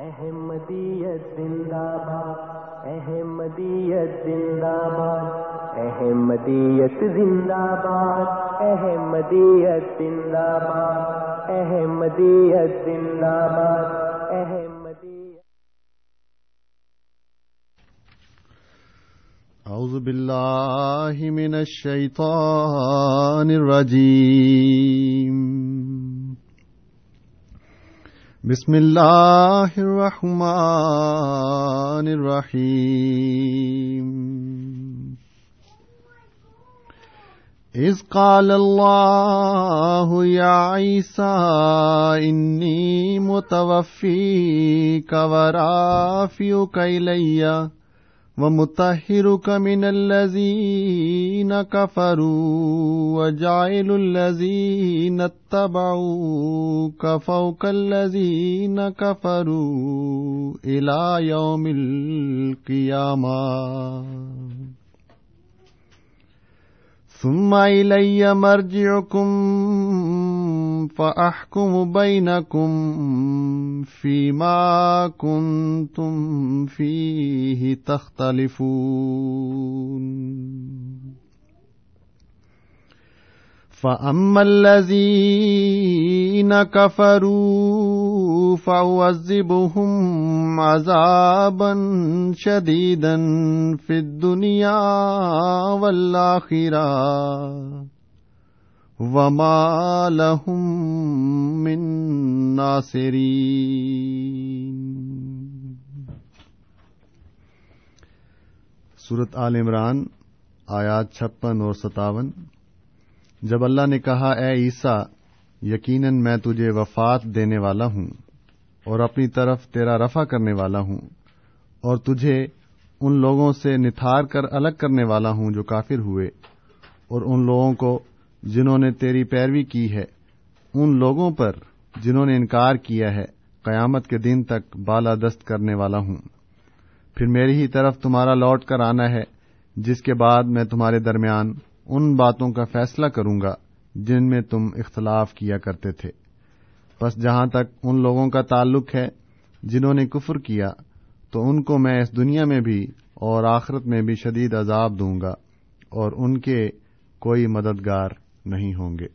احمدیت زندہ باد احمدیت زندہ باد احمدیت زندہ باد احمدیت زندہ باد احمدیت زندہ باد احمدیت أعوذ بالله من الشيطان الرجيم بسم اللہ الرحمن الرحیم۔ اذ قال اللہ یا عیسیٰ انی متوفیک ورافیک الیہ۔ ومطهرك من الذين كفروا وجعل الذين اتبعوك فوق الذين كفروا إلى يوم القيامة ثم إلي مرجعكم فأحكم بينكم فيما كنتم فيه تختلفون. فأما الذين كفروا فأعذبهم عذابا شديدا في الدنيا والآخرة وما لهم من ناصرين سورت آل عمران، آیات چھپن اور ستاون جب اللہ نے کہا، اے عیسیٰ، یقیناً میں تجھے وفات دینے والا ہوں اور اپنی طرف تیرا رفع کرنے والا ہوں اور تجھے ان لوگوں سے نتھار کر الگ کرنے والا ہوں جو کافر ہوئے اور ان لوگوں کو جنہوں نے تیری پیروی کی ہے، ان لوگوں پر جنہوں نے انکار کیا ہے، قیامت کے دن تک بالا دست کرنے والا ہوں۔ پھر میری ہی طرف تمہارا لوٹ کر آنا ہے، جس کے بعد میں تمہارے درمیان ان باتوں کا فیصلہ کروں گا جن میں تم اختلاف کیا کرتے تھے۔ بس جہاں تک ان لوگوں کا تعلق ہے جنہوں نے کفر کیا تو ان کو میں اس دنیا میں بھی اور آخرت میں بھی شدید عذاب دوں گا اور ان کے کوئی مددگار نہیں ہوں گے۔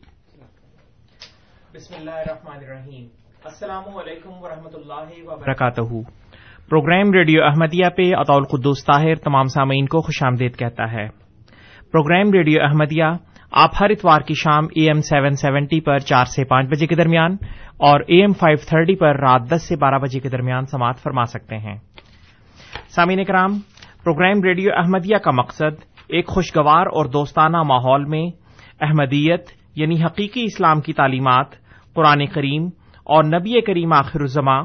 بسم اللہ الرحمن الرحیم۔ السلام علیکم ورحمۃ اللہ وبرکاتہ۔ پروگرام ریڈیو احمدیہ پہ اطول قدوس طاہر تمام سامعین کو خوش آمدید کہتا ہے۔ پروگرام ریڈیو احمدیہ، آپ ہر اتوار کی شام اے ایم سیون سیونٹی پر چار سے پانچ بجے کے درمیان اور اے ایم فائیو تھرٹی پر رات دس سے بارہ بجے کے درمیان سماعت فرما سکتے ہیں۔ سامعین کرام پروگرام ریڈیو احمدیہ کا مقصد ایک خوشگوار اور دوستانہ ماحول میں احمدیت یعنی حقیقی اسلام کی تعلیمات، قرآن کریم اور نبی کریم آخر الزماں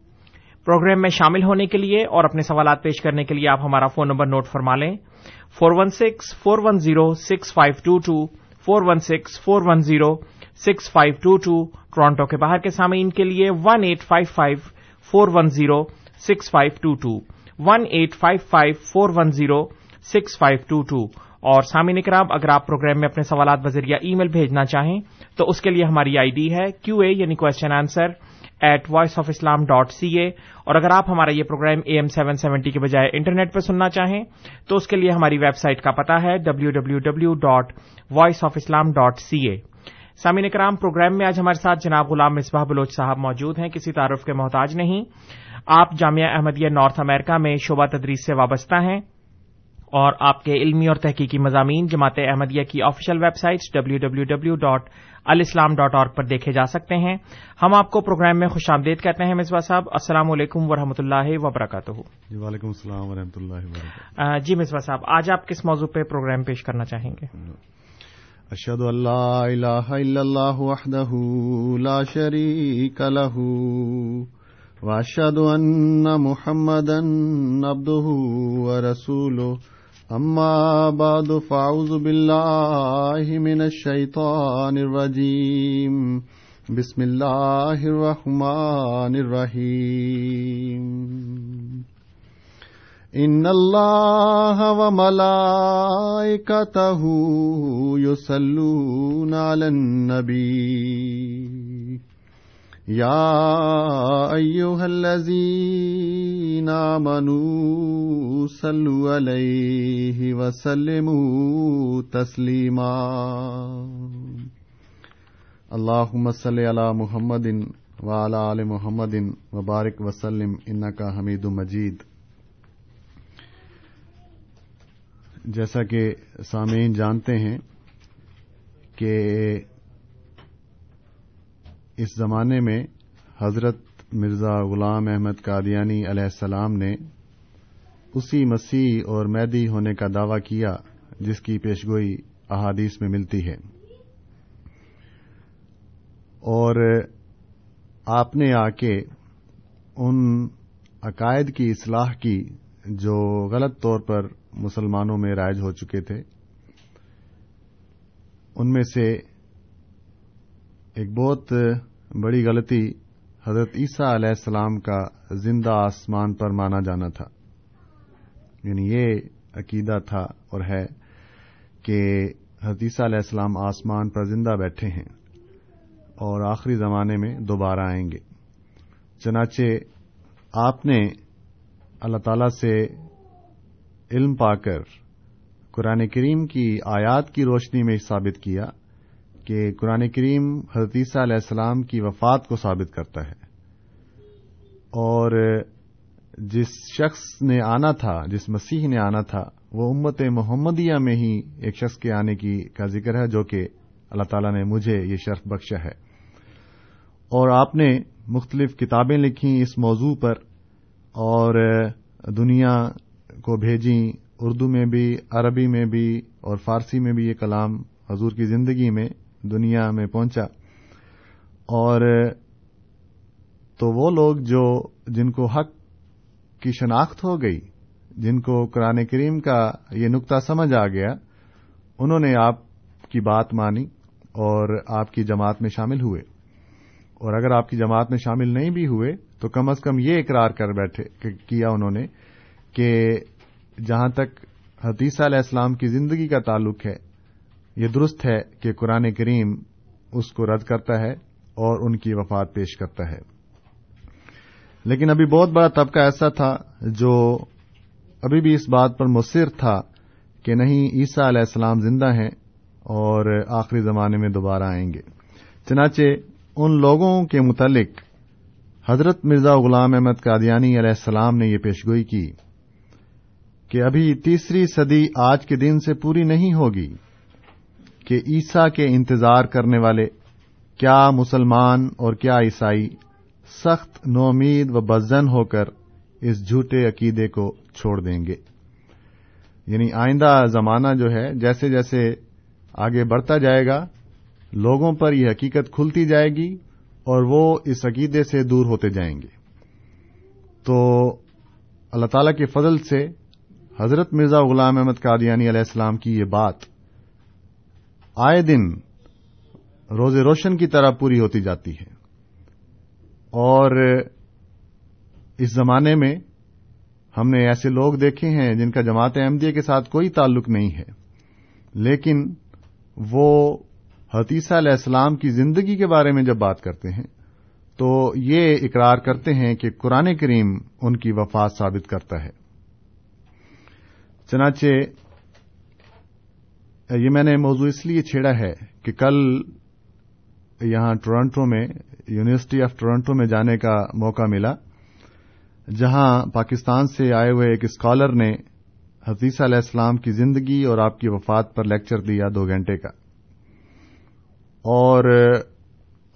پروگرام میں شامل ہونے کے لیے اور اپنے سوالات پیش کرنے کے لیے آپ ہمارا فون نمبر نوٹ فرما لیں۔ Four one six, four one zero, six five two two, four one six, four one zero, six five two two, Toronto کے باہر کے سامعین کے لیے one eight five five, four one zero, six five two two, one eight five five, four one zero, six five two two. اور سامعین کرام اگر آپ پروگرام میں اپنے سوالات بذریعہ ای میل بھیجنا چاہیں، تو اس کے لیے ہماری آئی ڈی ہے کیو اے یعنی question answer at Voice of Islam dot C A اور اگر آپ ہمارا یہ program A M seven seventy کے بجائے انٹرنیٹ پہ سننا چاہیں تو اس کے لیے ہماری ویب سائٹ کا پتا ہے W W W dot Voice of Islam dot C A سامعین کرام پروگرام میں آج ہمارے ساتھ جناب غلام مصباح بلوچ صاحب موجود ہیں، کسی تعارف کے محتاج نہیں۔ آپ جامعہ احمدیہ نارتھ امریکہ میں شعبہ تدریس سے وابستہ ہیں۔ اور آپ کے علمی اور تحقیقی مضامین جماعت احمدیہ کی official web site W W W dot alislam dot org پر دیکھے جا سکتے ہیں۔ ہم آپ کو پروگرام میں خوش آمدید کہتے ہیں مصباح صاحب۔ السلام علیکم ورحمۃ اللہ وبرکاتہ۔ جی وعلیکم السلام ورحمۃ اللہ وبرکاتہ۔ جی مصباح صاحب آج آپ کس موضوع پہ پروگرام پیش کرنا چاہیں گے؟ اشهد ان لا اله الا الله وحده لا شريك له واشهد ان محمدا عبده ورسوله اما بعد فاعوذ بالله من الشيطان الرجيم. بسم الله الرحمن الرحيم. ان الله وملائكته يصلون على النبي. يا ايها الذين امنوا صلوا عليه وسلموا تسليما اللهم صل على محمد وعلى ال محمد وبارك وسلم انك حميد مجيد جیسا کہ سامعین جانتے ہیں کہ اس زمانے میں حضرت مرزا غلام احمد قادیانی علیہ السلام نے اسی مسیح اور میدی ہونے کا دعوی کیا، جس کی پیشگوئی احادیث میں ملتی ہے۔ اور آپ نے آ کے ان عقائد کی اصلاح کی جو غلط طور پر مسلمانوں میں رائج ہو چکے تھے۔ ان میں سے ایک بہت بڑی غلطی حضرت عیسیٰ علیہ السلام کا زندہ آسمان پر مانا جانا تھا۔ یعنی یہ عقیدہ تھا اور ہے کہ حضرت عیسیٰ علیہ السلام آسمان پر زندہ بیٹھے ہیں اور آخری زمانے میں دوبارہ آئیں گے۔ چنانچہ آپ نے اللہ تعالی سے علم پا کر قرآن کریم کی آیات کی روشنی میں ثابت کیا کہ قرآن کریم حضرت عیسیٰ علیہ السلام کی وفات کو ثابت کرتا ہے۔ اور جس شخص نے آنا تھا، جس مسیح نے آنا تھا، وہ امت محمدیہ میں ہی ایک شخص کے آنے کی کا ذکر ہے، جو کہ اللہ تعالیٰ نے مجھے یہ شرف بخشا ہے۔ اور آپ نے مختلف کتابیں لکھی اس موضوع پر، اور دنیا کو بھیجیں، اردو میں بھی، عربی میں بھی، اور فارسی میں بھی یہ کلام حضور کی زندگی میں دنیا میں پہنچا۔ اور تو وہ لوگ جو جن کو حق کی شناخت ہو گئی، جن کو قرآن کریم کا یہ نقطہ سمجھ آ گیا، انہوں نے آپ کی بات مانی اور آپ کی جماعت میں شامل ہوئے۔ اور اگر آپ کی جماعت میں شامل نہیں بھی ہوئے، تو کم از کم یہ اقرار کر بیٹھے کیا انہوں نے کہ جہاں تک حدیثہ علیہ السلام کی زندگی کا تعلق ہے یہ درست ہے کہ قرآن کریم اس کو رد کرتا ہے اور ان کی وفات پیش کرتا ہے۔ لیکن ابھی بہت بڑا طبقہ ایسا تھا جو ابھی بھی اس بات پر مصر تھا کہ نہیں، عیسیٰ علیہ السلام زندہ ہیں اور آخری زمانے میں دوبارہ آئیں گے۔ چنانچہ ان لوگوں کے متعلق حضرت مرزا غلام احمد قادیانی علیہ السلام نے یہ پیشگوئی کی کہ ابھی تیسری صدی آج کے دن سے پوری نہیں ہوگی۔ کہ عیسیٰ کے انتظار کرنے والے کیا مسلمان اور کیا عیسائی سخت نومید و بزن ہو کر اس جھوٹے عقیدے کو چھوڑ دیں گے۔ یعنی آئندہ زمانہ جو ہے جیسے جیسے آگے بڑھتا جائے گا، لوگوں پر یہ حقیقت کھلتی جائے گی اور وہ اس عقیدے سے دور ہوتے جائیں گے۔ تو اللہ تعالی کے فضل سے حضرت مرزا غلام احمد قادیانی علیہ السلام کی یہ بات آئے دن روز روشن کی طرح پوری ہوتی جاتی ہے۔ اور اس زمانے میں ہم نے ایسے لوگ دیکھے ہیں جن کا جماعت احمدیہ کے ساتھ کوئی تعلق نہیں ہے۔ لیکن وہ حتیثہ علیہ السلام کی زندگی کے بارے میں جب بات کرتے ہیں، تو یہ اقرار کرتے ہیں کہ قرآن کریم ان کی وفات ثابت کرتا ہے۔ چنانچہ یہ میں نے موضوع اس لیے چھیڑا ہے کہ کل یہاں ٹورانٹو میں، یونیورسٹی آف ٹورانٹو میں جانے کا موقع ملا، جہاں پاکستان سے آئے ہوئے ایک اسکالر نے حفیظ علیہ السلام کی زندگی اور آپ کی وفات پر لیکچر دیا دو گھنٹے کا۔ اور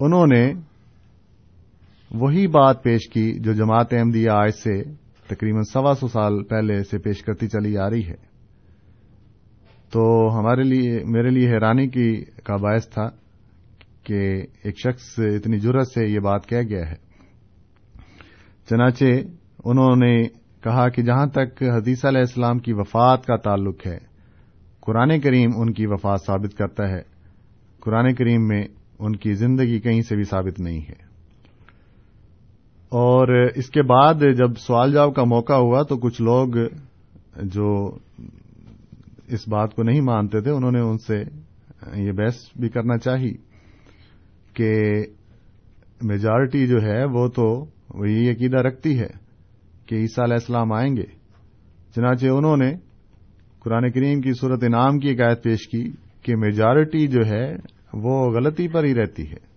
انہوں نے وہی بات پیش کی جو جماعت احمدیہ آج سے تقریباً سوا سو سال پہلے سے پیش کرتی چلی آ رہی ہے۔ تو ہمارے لیے، میرے لیے حیرانی کی کا باعث تھا کہ ایک شخص اتنی جرت سے یہ بات کہہ گیا ہے۔ چنانچہ انہوں نے کہا کہ جہاں تک حدیث علیہ السلام کی وفات کا تعلق ہے، قرآن کریم ان کی وفات ثابت کرتا ہے۔ قرآن کریم میں ان کی زندگی کہیں سے بھی ثابت نہیں ہے۔ اور اس کے بعد جب سوال جواب کا موقع ہوا تو کچھ لوگ جو اس بات کو نہیں مانتے تھے، انہوں نے ان سے یہ بحث بھی کرنا چاہی کہ میجارٹی جو ہے وہ تو وہ یہ عقیدہ رکھتی ہے کہ عیسیٰ علیہ السلام آئیں گے۔ چنانچہ انہوں نے قرآن کریم کی صورت انعام کی عقائد پیش کی کہ میجارٹی جو ہے وہ غلطی پر ہی رہتی ہے۔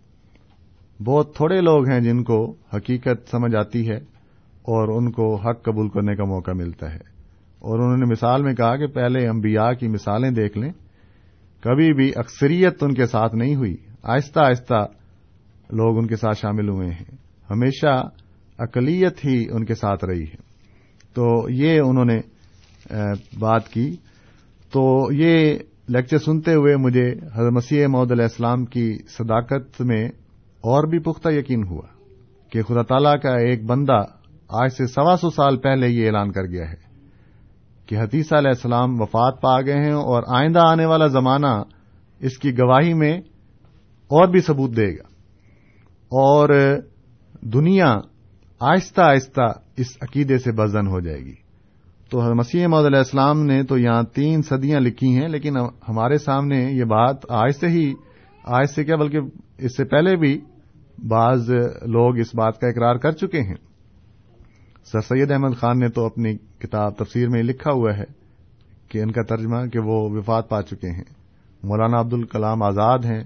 بہت تھوڑے لوگ ہیں جن کو حقیقت سمجھ آتی ہے اور ان کو حق قبول کرنے کا موقع ملتا ہے۔ اور انہوں نے مثال میں کہا کہ پہلے انبیاء کی مثالیں دیکھ لیں۔ کبھی بھی اکثریت ان کے ساتھ نہیں ہوئی۔ آہستہ آہستہ لوگ ان کے ساتھ شامل ہوئے ہیں۔ ہمیشہ اقلیت ہی ان کے ساتھ رہی ہے۔ تو یہ انہوں نے بات کی۔ تو یہ لیکچر سنتے ہوئے مجھے حضرت مسیح محدود علیہ السلام کی صداقت میں اور بھی پختہ یقین ہوا کہ خدا تعالی کا ایک بندہ آج سے سوا سو سال پہلے یہ اعلان کر گیا ہے۔ کہ حتیثہ علیہ السلام وفات پا گئے ہیں اور آئندہ آنے والا زمانہ اس کی گواہی میں اور بھی ثبوت دے گا۔ اور دنیا آہستہ آہستہ اس عقیدے سے بزن ہو جائے گی۔ تو مسیح محدود علیہ السلام نے تو یہاں تین صدیاں لکھی ہیں، لیکن ہمارے سامنے یہ بات آج سے ہی آج سے کیا، بلکہ اس سے پہلے بھی بعض لوگ اس بات کا اقرار کر چکے ہیں۔ سر سید احمد خان نے تو اپنی کتاب تفسیر میں لکھا ہوا ہے کہ ان کا ترجمہ کہ وہ وفات پا چکے ہیں۔ مولانا عبد الکلام آزاد ہیں۔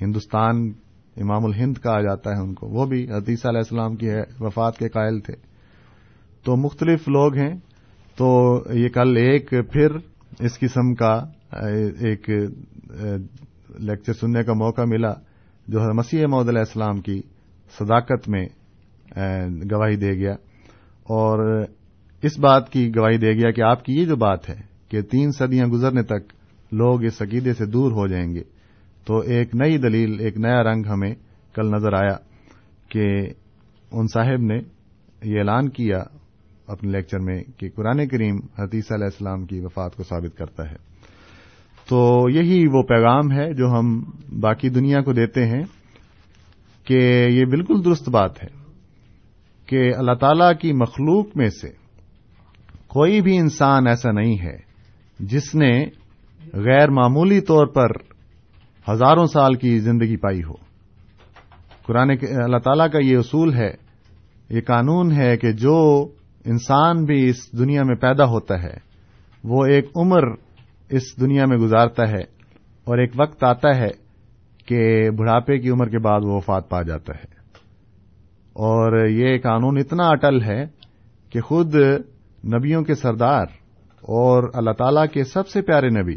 ہندوستان امام الہند کہا جاتا ہے ان کو۔ وہ بھی حدیث علیہ السلام کی ہے، وفات کے قائل تھے۔ تو مختلف لوگ ہیں۔ تو یہ کل ایک پھر اس قسم کا ایک لیکچر سننے کا موقع ملا جو مسیح محدود علیہ السلام کی صداقت میں گواہی دے گیا۔ اور اس بات کی گواہی دے گیا کہ آپ کی یہ جو بات ہے کہ تین صدیاں گزرنے تک لوگ اس عقیدے سے دور ہو جائیں گے، تو ایک نئی دلیل، ایک نیا رنگ ہمیں کل نظر آیا کہ ان صاحب نے یہ اعلان کیا اپنے لیکچر میں کہ قرآن کریم حتیثہ علیہ السلام کی وفات کو ثابت کرتا ہے۔ تو یہی وہ پیغام ہے جو ہم باقی دنیا کو دیتے ہیں کہ یہ بالکل درست بات ہے۔ کہ اللہ تعالی کی مخلوق میں سے کوئی بھی انسان ایسا نہیں ہے جس نے غیر معمولی طور پر ہزاروں سال کی زندگی پائی ہو۔ قرآن اللہ تعالیٰ کا یہ اصول ہے، یہ قانون ہے کہ جو انسان بھی اس دنیا میں پیدا ہوتا ہے، وہ ایک عمر اس دنیا میں گزارتا ہے اور ایک وقت آتا ہے کہ بڑھاپے کی عمر کے بعد وہ وفات پا جاتا ہے۔ اور یہ قانون اتنا اٹل ہے کہ خود نبیوں کے سردار اور اللہ تعالی کے سب سے پیارے نبی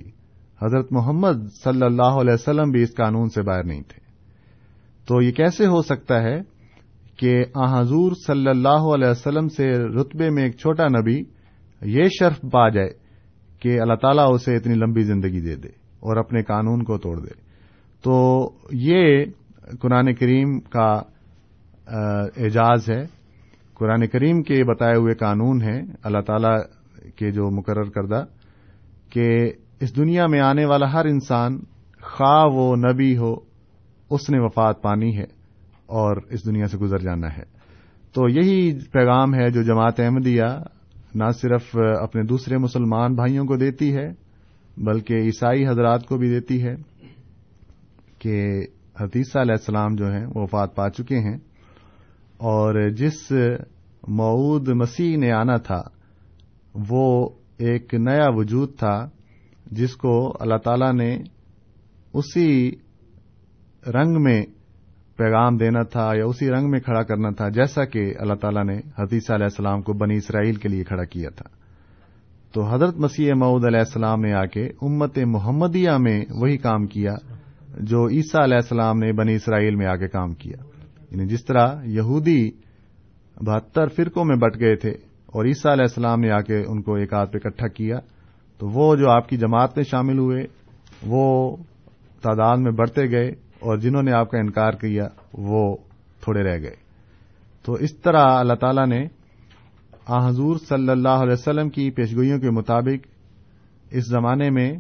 حضرت محمد صلی اللہ علیہ وسلم بھی اس قانون سے باہر نہیں تھے۔ تو یہ کیسے ہو سکتا ہے کہ آ حضور صلی اللہ علیہ وسلم سے رتبے میں ایک چھوٹا نبی یہ شرف پا جائے کہ اللہ تعالیٰ اسے اتنی لمبی زندگی دے دے اور اپنے قانون کو توڑ دے۔ تو یہ قرآن کریم کا اعجاز ہے۔ قرآن کریم کے بتائے ہوئے قانون ہیں، اللہ تعالی کے جو مقرر کردہ، کہ اس دنیا میں آنے والا ہر انسان خواہ وہ نبی ہو، اس نے وفات پانی ہے اور اس دنیا سے گزر جانا ہے۔ تو یہی پیغام ہے جو جماعت احمدیہ نہ صرف اپنے دوسرے مسلمان بھائیوں کو دیتی ہے، بلکہ عیسائی حضرات کو بھی دیتی ہے کہ حتیثہ علیہ السلام جو ہیں، وہ وفات پا چکے ہیں۔ اور جس معود مسیح نے آنا تھا، وہ ایک نیا وجود تھا، جس کو اللہ تعالی نے اسی رنگ میں پیغام دینا تھا یا اسی رنگ میں کھڑا کرنا تھا، جیسا کہ اللہ تعالیٰ نے حدیث علیہ السلام کو بنی اسرائیل کے لیے کھڑا کیا تھا۔ تو حضرت مسیح معود علیہ السلام نے آ کے امت محمدیہ میں وہی کام کیا، جو عیسیٰ علیہ السلام نے بنی اسرائیل میں آ کے کام کیا۔ یعنی جس طرح یہودی بہتر فرقوں میں بٹ گئے تھے اور عیسیٰ علیہ السلام نے آ کے ان کو ایک ہاتھ پہ اکٹھا کیا، تو وہ جو آپ کی جماعت میں شامل ہوئے، وہ تعداد میں بڑھتے گئے اور جنہوں نے آپ کا انکار کیا، وہ تھوڑے رہ گئے۔ تو اس طرح اللہ تعالی نے آ حضور صلی اللہ علیہ وسلم کی پیشگوئیوں کے مطابق اس زمانے میں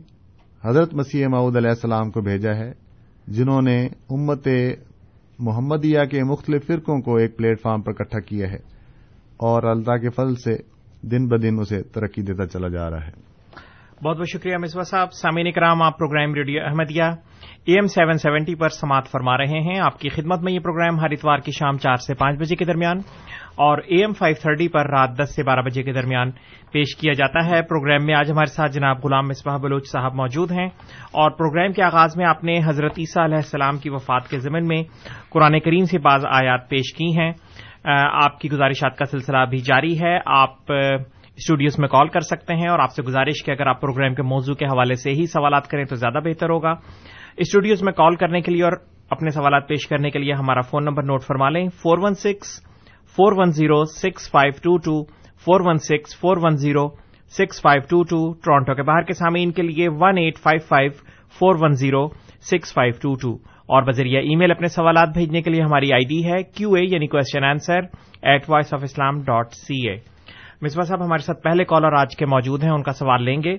حضرت مسیح معود علیہ السلام کو بھیجا ہے، جنہوں نے امت محمدیہ کے مختلف فرقوں کو ایک پلیٹ فارم پر اکٹھا کیا ہے اور اللہ کے فضل سے دن بدن اسے ترقی دیتا چلا جا رہا ہے۔ بہت بہت شکریہ مصباح صاحب۔ سامعین کرام، آپ program radio Ahmadiyya A M seven seventy پر سماعت فرما رہے ہیں۔ آپ کی خدمت میں یہ پروگرام ہر اتوار کی شام چار سے پانچ بجے کے درمیان اور اے ایم فائیو تھرٹی پر رات دس سے بارہ بجے کے درمیان پیش کیا جاتا ہے۔ پروگرام میں آج ہمارے ساتھ جناب غلام مصباح بلوچ صاحب موجود ہیں اور پروگرام کے آغاز میں آپ نے حضرت عیسیٰ علیہ السلام کی وفات کے ضمن میں قرآن کریم سے بعض آیات پیش کی ہیں۔ آپ کی گزارشات کا سلسلہ بھی جاری ہے۔ آپ اسٹوڈیوز میں کال کر سکتے ہیں اور آپ سے گزارش کہ اگر آپ پروگرام کے موضوع کے حوالے سے ہی سوالات کریں تو زیادہ بہتر ہوگا۔ اسٹوڈیوز میں کال کرنے کے لیے اور اپنے سوالات پیش کرنے کے لیے ہمارا فون نمبر نوٹ فرما لیں۔ Four one six, four one zero, six five two two, four one six, four one zero, six five two two, Toronto کے باہر کے سامعین کے لیے one eight five five, four one zero, six five two two. اور بذریعہ ای میل اپنے سوالات بھیجنے کے لیے ہماری آئی ڈی ہے کیو اے یعنی question answer at Voice of Islam dot C A Misbah صاحب، ہمارے ساتھ پہلے کالر آج کے موجود ہیں، ان کا سوال لیں گے۔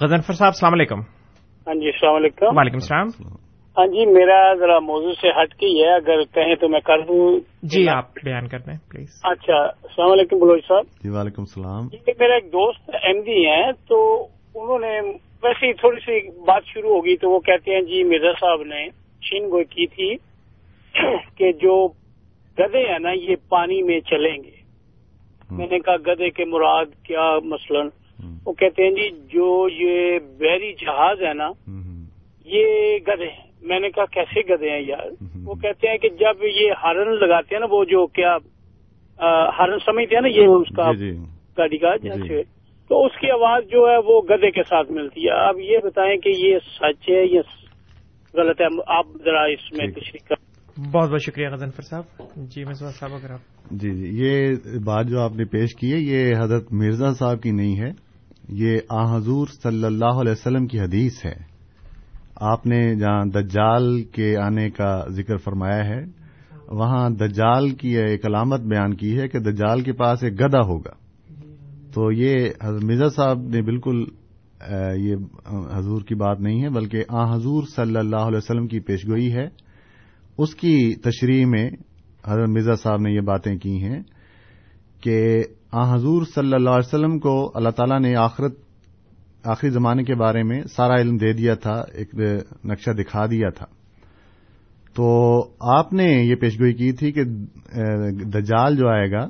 غزنفر صاحب، السلام علیکم۔ ہاں جی السلام علیکم۔ وعلیکم السلام۔ ہاں جی میرا ذرا موضوع سے ہٹ کے ہے اگر کہیں تو میں کر دوں۔ جی آپ بیان کر دیں پلیز۔ اچھا السلام علیکم بلوچ صاحب۔ جی وعلیکم السلام۔ جی میرا ایک دوست ایم ڈی ہیں تو انہوں نے ویسے ہی تھوڑی سی بات شروع ہوگی تو وہ کہتے ہیں جی مرزا صاحب نے چین گوئی کی تھی کہ جو گدے ہیں نا یہ پانی میں چلیں گے۔ میں نے کہا گدے کے مراد کیا مثلاً؟ وہ کہتے ہیں جی جو یہ بحری جہاز ہے نا یہ گدے ہیں۔ میں نے کہا کیسے گدے ہیں یار؟ وہ کہتے ہیں کہ جب یہ ہارن لگاتے ہیں نا وہ جو کیا ہارن سمجھتے ہیں نا یہ اس کا جی، جی۔ گاڑی کا جیسے تو اس کی آواز جو ہے وہ گدے کے ساتھ ملتی ہے۔ آپ یہ بتائیں کہ یہ سچ ہے یا غلط ہے؟ آپ ذرا اس میں تشریح کر بہت بہت شکریہ غزنفر صاحب۔ جی صاحب اگر آپ جی جی۔ یہ بات جو آپ نے پیش کی ہے یہ حضرت مرزا صاحب کی نہیں ہے۔ یہ آ حضور صلی اللہ علیہ وسلم کی حدیث ہے۔ آپ نے جہاں دجال کے آنے کا ذکر فرمایا ہے، وہاں دجال کی ایک علامت بیان کی ہے کہ دجال کے پاس ایک گدا ہوگا۔ تو یہ حضرت مرزا صاحب نے بالکل یہ حضور کی بات نہیں ہے، بلکہ آ حضور صلی اللہ علیہ وسلم کی پیشگوئی ہے۔ اس کی تشریح میں حضرت مرزا صاحب نے یہ باتیں کی ہیں کہ آ حضور صلی اللہ علیہ وسلم کو اللہ تعالیٰ نے آخرت آخری زمانے کے بارے میں سارا علم دے دیا تھا، ایک نقشہ دکھا دیا تھا۔ تو آپ نے یہ پیشگوئی کی تھی کہ دجال جو آئے گا،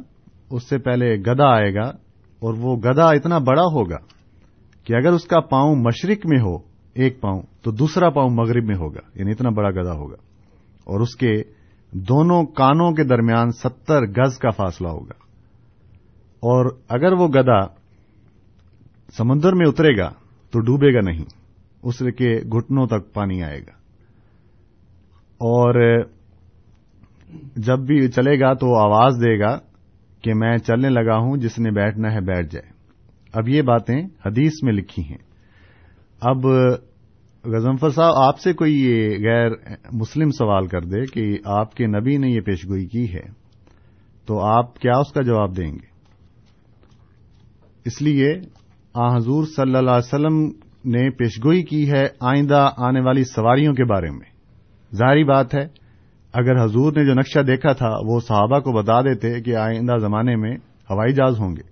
اس سے پہلے گدا آئے گا اور وہ گدا اتنا بڑا ہوگا کہ اگر اس کا پاؤں مشرق میں ہو، ایک پاؤں، تو دوسرا پاؤں مغرب میں ہوگا یعنی اتنا بڑا گدا ہوگا۔ اور اس کے دونوں کانوں کے درمیان ستر گز کا فاصلہ ہوگا۔ اور اگر وہ گدا سمندر میں اترے گا تو ڈوبے گا نہیں، اس کے گھٹنوں تک پانی آئے گا۔ اور جب بھی چلے گا تو آواز دے گا کہ میں چلنے لگا ہوں، جس نے بیٹھنا ہے بیٹھ جائے۔ اب یہ باتیں حدیث میں لکھی ہیں۔ اب غزمفر صاحب، آپ سے کوئی یہ غیر مسلم سوال کر دے کہ آپ کے نبی نے یہ پیشگوئی کی ہے، تو آپ کیا اس کا جواب دیں گے؟ اس لیے آ حضور صلی اللہ علیہ وسلم نے پیشگوئی کی ہے آئندہ آنے والی سواریوں کے بارے میں۔ ظاہری بات ہے، اگر حضور نے جو نقشہ دیکھا تھا، وہ صحابہ کو بتا دیتے کہ آئندہ زمانے میں ہوائی جہاز ہوں گے۔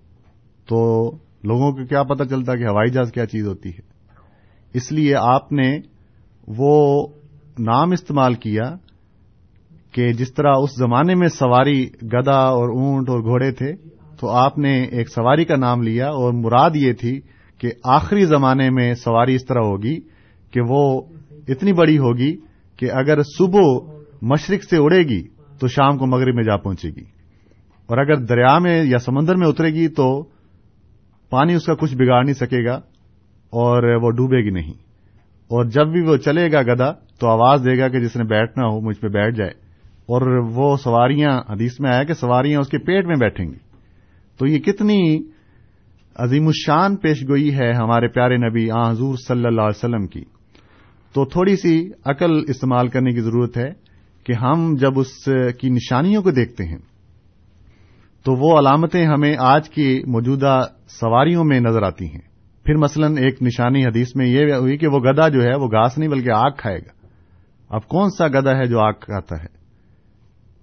تو لوگوں کو کیا پتہ چلتا کہ ہوائی جہاز کیا چیز ہوتی ہے۔ اس لیے آپ نے وہ نام استعمال کیا کہ جس طرح اس زمانے میں سواری گدا اور اونٹ اور گھوڑے تھے تو آپ نے ایک سواری کا نام لیا اور مراد یہ تھی کہ آخری زمانے میں سواری اس طرح ہوگی کہ وہ اتنی بڑی ہوگی کہ اگر صبح مشرق سے اڑے گی تو شام کو مغرب میں جا پہنچے گی۔ اور اگر دریا میں یا سمندر میں اترے گی تو پانی اس کا کچھ بگاڑ نہیں سکے گا اور وہ ڈوبے گی نہیں۔ اور جب بھی وہ چلے گا گدا تو آواز دے گا کہ جس نے بیٹھنا ہو مجھ پہ بیٹھ جائے۔ اور وہ سواریاں، حدیث میں آیا کہ سواریاں اس کے پیٹ میں بیٹھیں گی۔ تو یہ کتنی عظیم الشان پیش گوئی ہے ہمارے پیارے نبی آ حضور صلی اللہ علیہ وسلم کی۔ تو تھوڑی سی عقل استعمال کرنے کی ضرورت ہے کہ ہم جب اس کی نشانیوں کو دیکھتے ہیں، تو وہ علامتیں ہمیں آج کی موجودہ سواریوں میں نظر آتی ہیں۔ پھر مثلا ایک نشانی حدیث میں یہ ہوئی کہ وہ گدا جو ہے وہ گھاس نہیں بلکہ آگ کھائے گا۔ اب کون سا گدا ہے جو آگ کھاتا ہے؟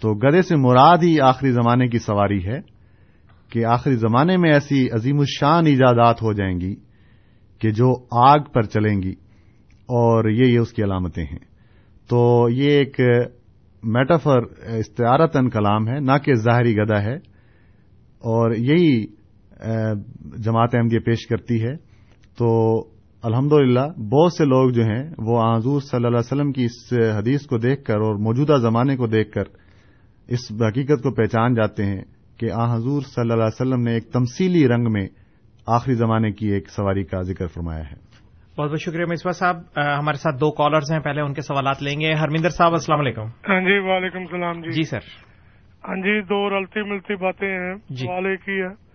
تو گدے سے مراد ہی آخری زمانے کی سواری ہے۔ کہ آخری زمانے میں ایسی عظیم الشان ایجادات ہو جائیں گی کہ جو آگ پر چلیں گی اور یہ یہ اس کی علامتیں ہیں۔ تو یہ ایک میٹافر استعارتن کلام ہے، نہ کہ ظاہری گدا ہے۔ اور یہی جماعت احمدیہ پیش کرتی ہے۔ تو الحمد بہت سے لوگ جو ہیں، وہ حضور صلی اللہ علیہ وسلم کی اس حدیث کو دیکھ کر اور موجودہ زمانے کو دیکھ کر اس حقیقت کو پہچان جاتے ہیں۔ کہ آ حضور صلی اللہ علیہ وسلم نے ایک تمثیلی رنگ میں آخری زمانے کی ایک سواری کا ذکر فرمایا ہے۔ بہت بہت شکریہ مصباح صاحب۔ ہمارے ساتھ دو کالرز ہیں۔ پہلے ان کے سوالات لیں گے۔ ہرمندر صاحب السلام علیکم۔ ہاں جی وعلیکم السلام جی۔ جی سر۔ ہاں جی دو رلتی ملتی باتیں ہیں۔ جی۔ سوال ایک ہی ہے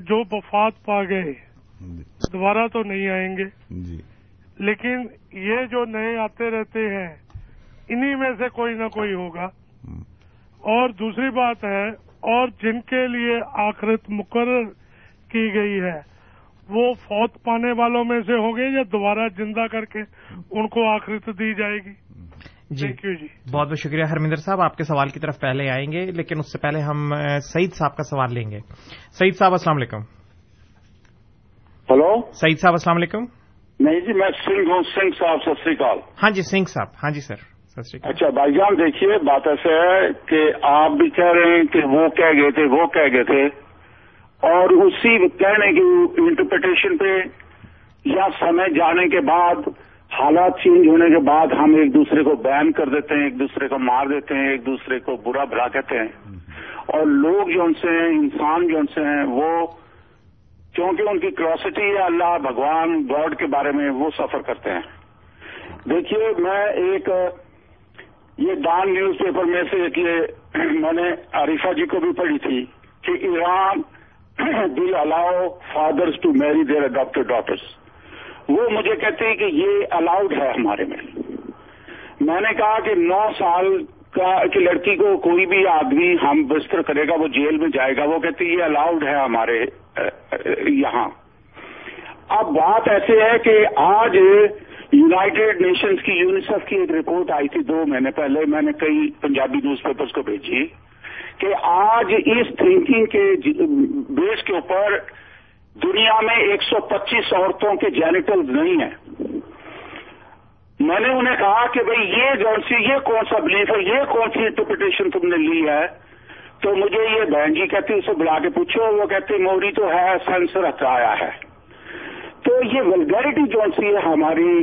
جو وفات پا گئے دوبارہ تو نہیں آئیں گے۔ جی۔ لیکن یہ جو نئے آتے رہتے ہیں انہی میں سے کوئی نہ کوئی ہوگا۔ اور دوسری بات ہے اور جن کے لیے آخرت مقرر کی گئی ہے وہ فوت پانے والوں میں سے ہوں گے یا دوبارہ زندہ کر کے ان کو آخرت دی جائے گی؟ جی۔ Thank you جی۔ بہت بہت شکریہ ہرمندر صاحب آپ کے سوال کی طرف پہلے آئیں گے لیکن اس سے پہلے ہم سعید صاحب کا سوال لیں گے۔ سعید صاحب السلام علیکم۔ ہلو؟ سعید صاحب السلام علیکم۔ نہیں جی میں سنگھ ہوں سنگھ صاحب سری اکال ہاں جی سنگھ صاحب۔ ہاں جی سر۔ اچھا بھائی جان، دیکھیے، بات ایسے ہے کہ آپ بھی کہہ رہے ہیں کہ وہ کہہ گئے تھے، وہ کہہ گئے تھے، اور اسی کہنے کی انٹرپریٹیشن پہ یا سمے جانے کے بعد، حالات چینج ہونے کے بعد ہم ایک دوسرے کو بین کر دیتے ہیں، ایک دوسرے کو مار دیتے ہیں، ایک دوسرے کو برا بھلا کہتے ہیں۔ اور لوگ جو ان سے ہیں، انسان جو ان سے ہیں، وہ کیونکہ ان کی کروسٹی ہے، اللہ، بھگوان، گاڈ کے بارے میں وہ سفر کرتے ہیں۔ دیکھیے، میں ایک یہ ڈان نیوز پیپر میں سے ایک یہ میں نے عریفہ جی کو بھی پڑھی تھی کہ Iran will allow fathers to marry their adopted daughters وہ مجھے کہتے ہیں کہ یہ الاؤڈ ہے ہمارے میں۔ میں نے کہا کہ نو سال کا کہ لڑکی کو کوئی بھی آدمی ہم بستر کرے گا، وہ جیل میں جائے گا، وہ کہتے ہیں یہ الاؤڈ ہے ہمارے یہاں۔ اب بات ایسے ہے کہ آج یونائٹیڈ نیشنز کی، یونیسیف کی ایک رپورٹ آئی تھی دو مہینے پہلے، میں نے کئی پنجابی نیوز پیپرز کو بھیجی کہ آج اس تھنکنگ کے جی، بیس کے اوپر دنیا میں ایک سو پچیس عورتوں کے جینیٹل نہیں ہیں۔ میں نے انہیں کہا کہ بھئی یہ جون سی، یہ کون سا بلیف ہے، یہ کون سی انٹرپریٹیشن تم نے لی ہے؟ تو مجھے یہ بہن جی کہتی، اسے بلا کے پوچھو، وہ کہتے موری تو ہے، سینسر ہٹایا ہے۔ تو یہ ولگیرٹی جون سی ہے، ہماری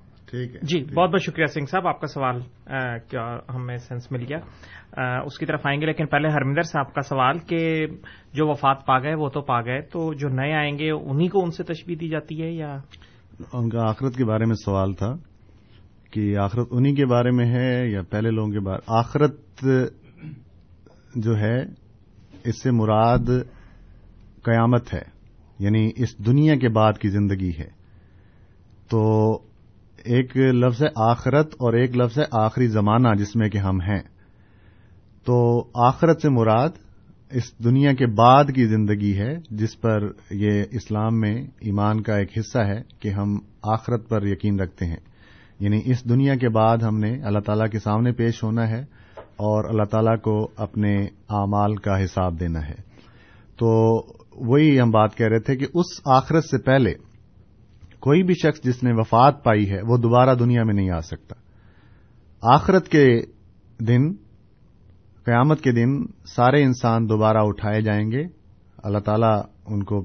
ٹھیک ہے جی بہت بہت شکریہ سنگھ صاحب آپ کا سوال کیا ہمیں سینس مل گیا؟ اس کی طرف آئیں گے لیکن پہلے ہرمندر صاحب کا سوال کہ جو وفات پا گئے وہ تو پا گئے تو جو نئے آئیں گے انہی کو ان سے تشبیح دی جاتی ہے یا؟ ان کا آخرت کے بارے میں سوال تھا کہ آخرت انہی کے بارے میں ہے یا پہلے لوگوں کے بارے؟ آخرت جو ہے اس سے مراد قیامت ہے یعنی اس دنیا کے بعد کی زندگی ہے۔ تو ایک لفظ ہے آخرت اور ایک لفظ ہے آخری زمانہ جس میں کہ ہم ہیں۔ تو آخرت سے مراد اس دنیا کے بعد کی زندگی ہے، جس پر یہ اسلام میں ایمان کا ایک حصہ ہے کہ ہم آخرت پر یقین رکھتے ہیں۔ یعنی اس دنیا کے بعد ہم نے اللہ تعالیٰ کے سامنے پیش ہونا ہے اور اللہ تعالیٰ کو اپنے اعمال کا حساب دینا ہے۔ تو وہی ہم بات کہہ رہے تھے کہ اس آخرت سے پہلے کوئی بھی شخص جس نے وفات پائی ہے، وہ دوبارہ دنیا میں نہیں آ سکتا۔ آخرت کے دن، قیامت کے دن سارے انسان دوبارہ اٹھائے جائیں گے۔ اللہ تعالیٰ ان کو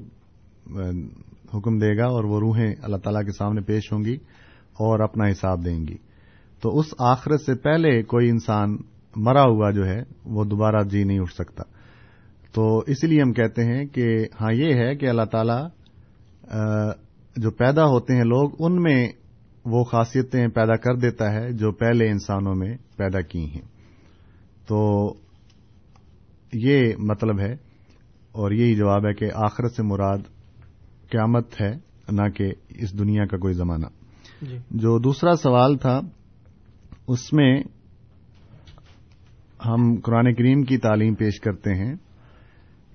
حکم دے گا اور وہ روحیں اللہ تعالیٰ کے سامنے پیش ہوں گی اور اپنا حساب دیں گی۔ تو اس آخرت سے پہلے کوئی انسان مرا ہوا جو ہے، وہ دوبارہ جی نہیں اٹھ سکتا۔ تو اسی لیے ہم کہتے ہیں کہ ہاں یہ ہے کہ اللہ تعالیٰ جو پیدا ہوتے ہیں لوگ ان میں وہ خاصیتیں پیدا کر دیتا ہے جو پہلے انسانوں میں پیدا کی ہیں۔ تو یہ مطلب ہے اور یہی جواب ہے کہ آخرت سے مراد قیامت ہے نہ کہ اس دنیا کا کوئی زمانہ۔ جی۔ جو دوسرا سوال تھا اس میں ہم قرآن کریم کی تعلیم پیش کرتے ہیں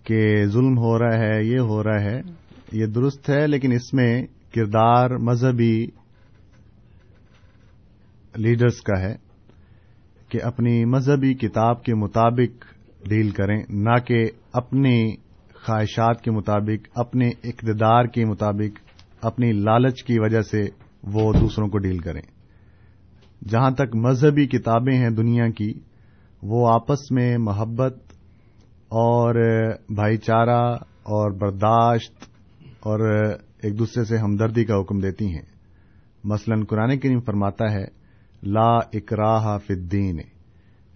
کہ ظلم ہو رہا ہے یہ ہو رہا ہے۔ یہ درست ہے، لیکن اس میں کردار مذہبی لیڈرز کا ہے کہ اپنی مذہبی کتاب کے مطابق ڈیل کریں، نہ کہ اپنی خواہشات کے مطابق، اپنے اقتدار کے مطابق، اپنی لالچ کی وجہ سے وہ دوسروں کو ڈیل کریں۔ جہاں تک مذہبی کتابیں ہیں دنیا کی، وہ آپس میں محبت اور بھائی چارہ اور برداشت اور ایک دوسرے سے ہمدردی کا حکم دیتی ہیں۔ مثلا قرآن کریم فرماتا ہے، لا اکراہ فی الدین،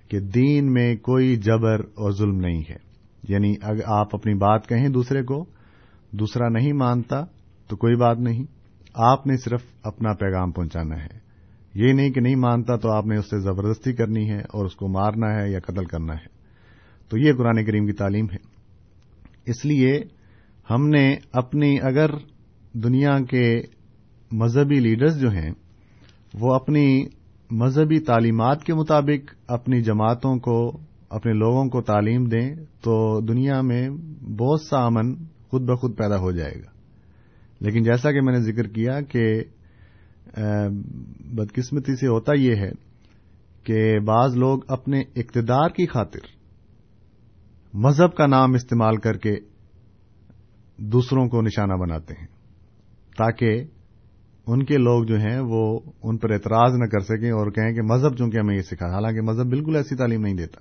کہ دین میں کوئی جبر اور ظلم نہیں ہے۔ یعنی اگر آپ اپنی بات کہیں دوسرے کو، دوسرا نہیں مانتا تو کوئی بات نہیں۔ آپ نے صرف اپنا پیغام پہنچانا ہے۔ یہ نہیں کہ نہیں مانتا تو آپ نے اس سے زبردستی کرنی ہے اور اس کو مارنا ہے یا قتل کرنا ہے۔ تو یہ قرآن کریم کی تعلیم ہے۔ اس لیے ہم نے اپنی اگر دنیا کے مذہبی لیڈرز جو ہیں، وہ اپنی مذہبی تعلیمات کے مطابق اپنی جماعتوں کو، اپنے لوگوں کو تعلیم دیں تو دنیا میں بہت سا امن خود بخود پیدا ہو جائے گا۔ لیکن جیسا کہ میں نے ذکر کیا کہ بدقسمتی سے ہوتا یہ ہے کہ بعض لوگ اپنے اقتدار کی خاطر مذہب کا نام استعمال کر کے دوسروں کو نشانہ بناتے ہیں تاکہ ان کے لوگ جو ہیں وہ ان پر اعتراض نہ کر سکیں اور کہیں کہ مذہب چونکہ ہمیں یہ سکھا، حالانکہ مذہب بالکل ایسی تعلیم نہیں دیتا۔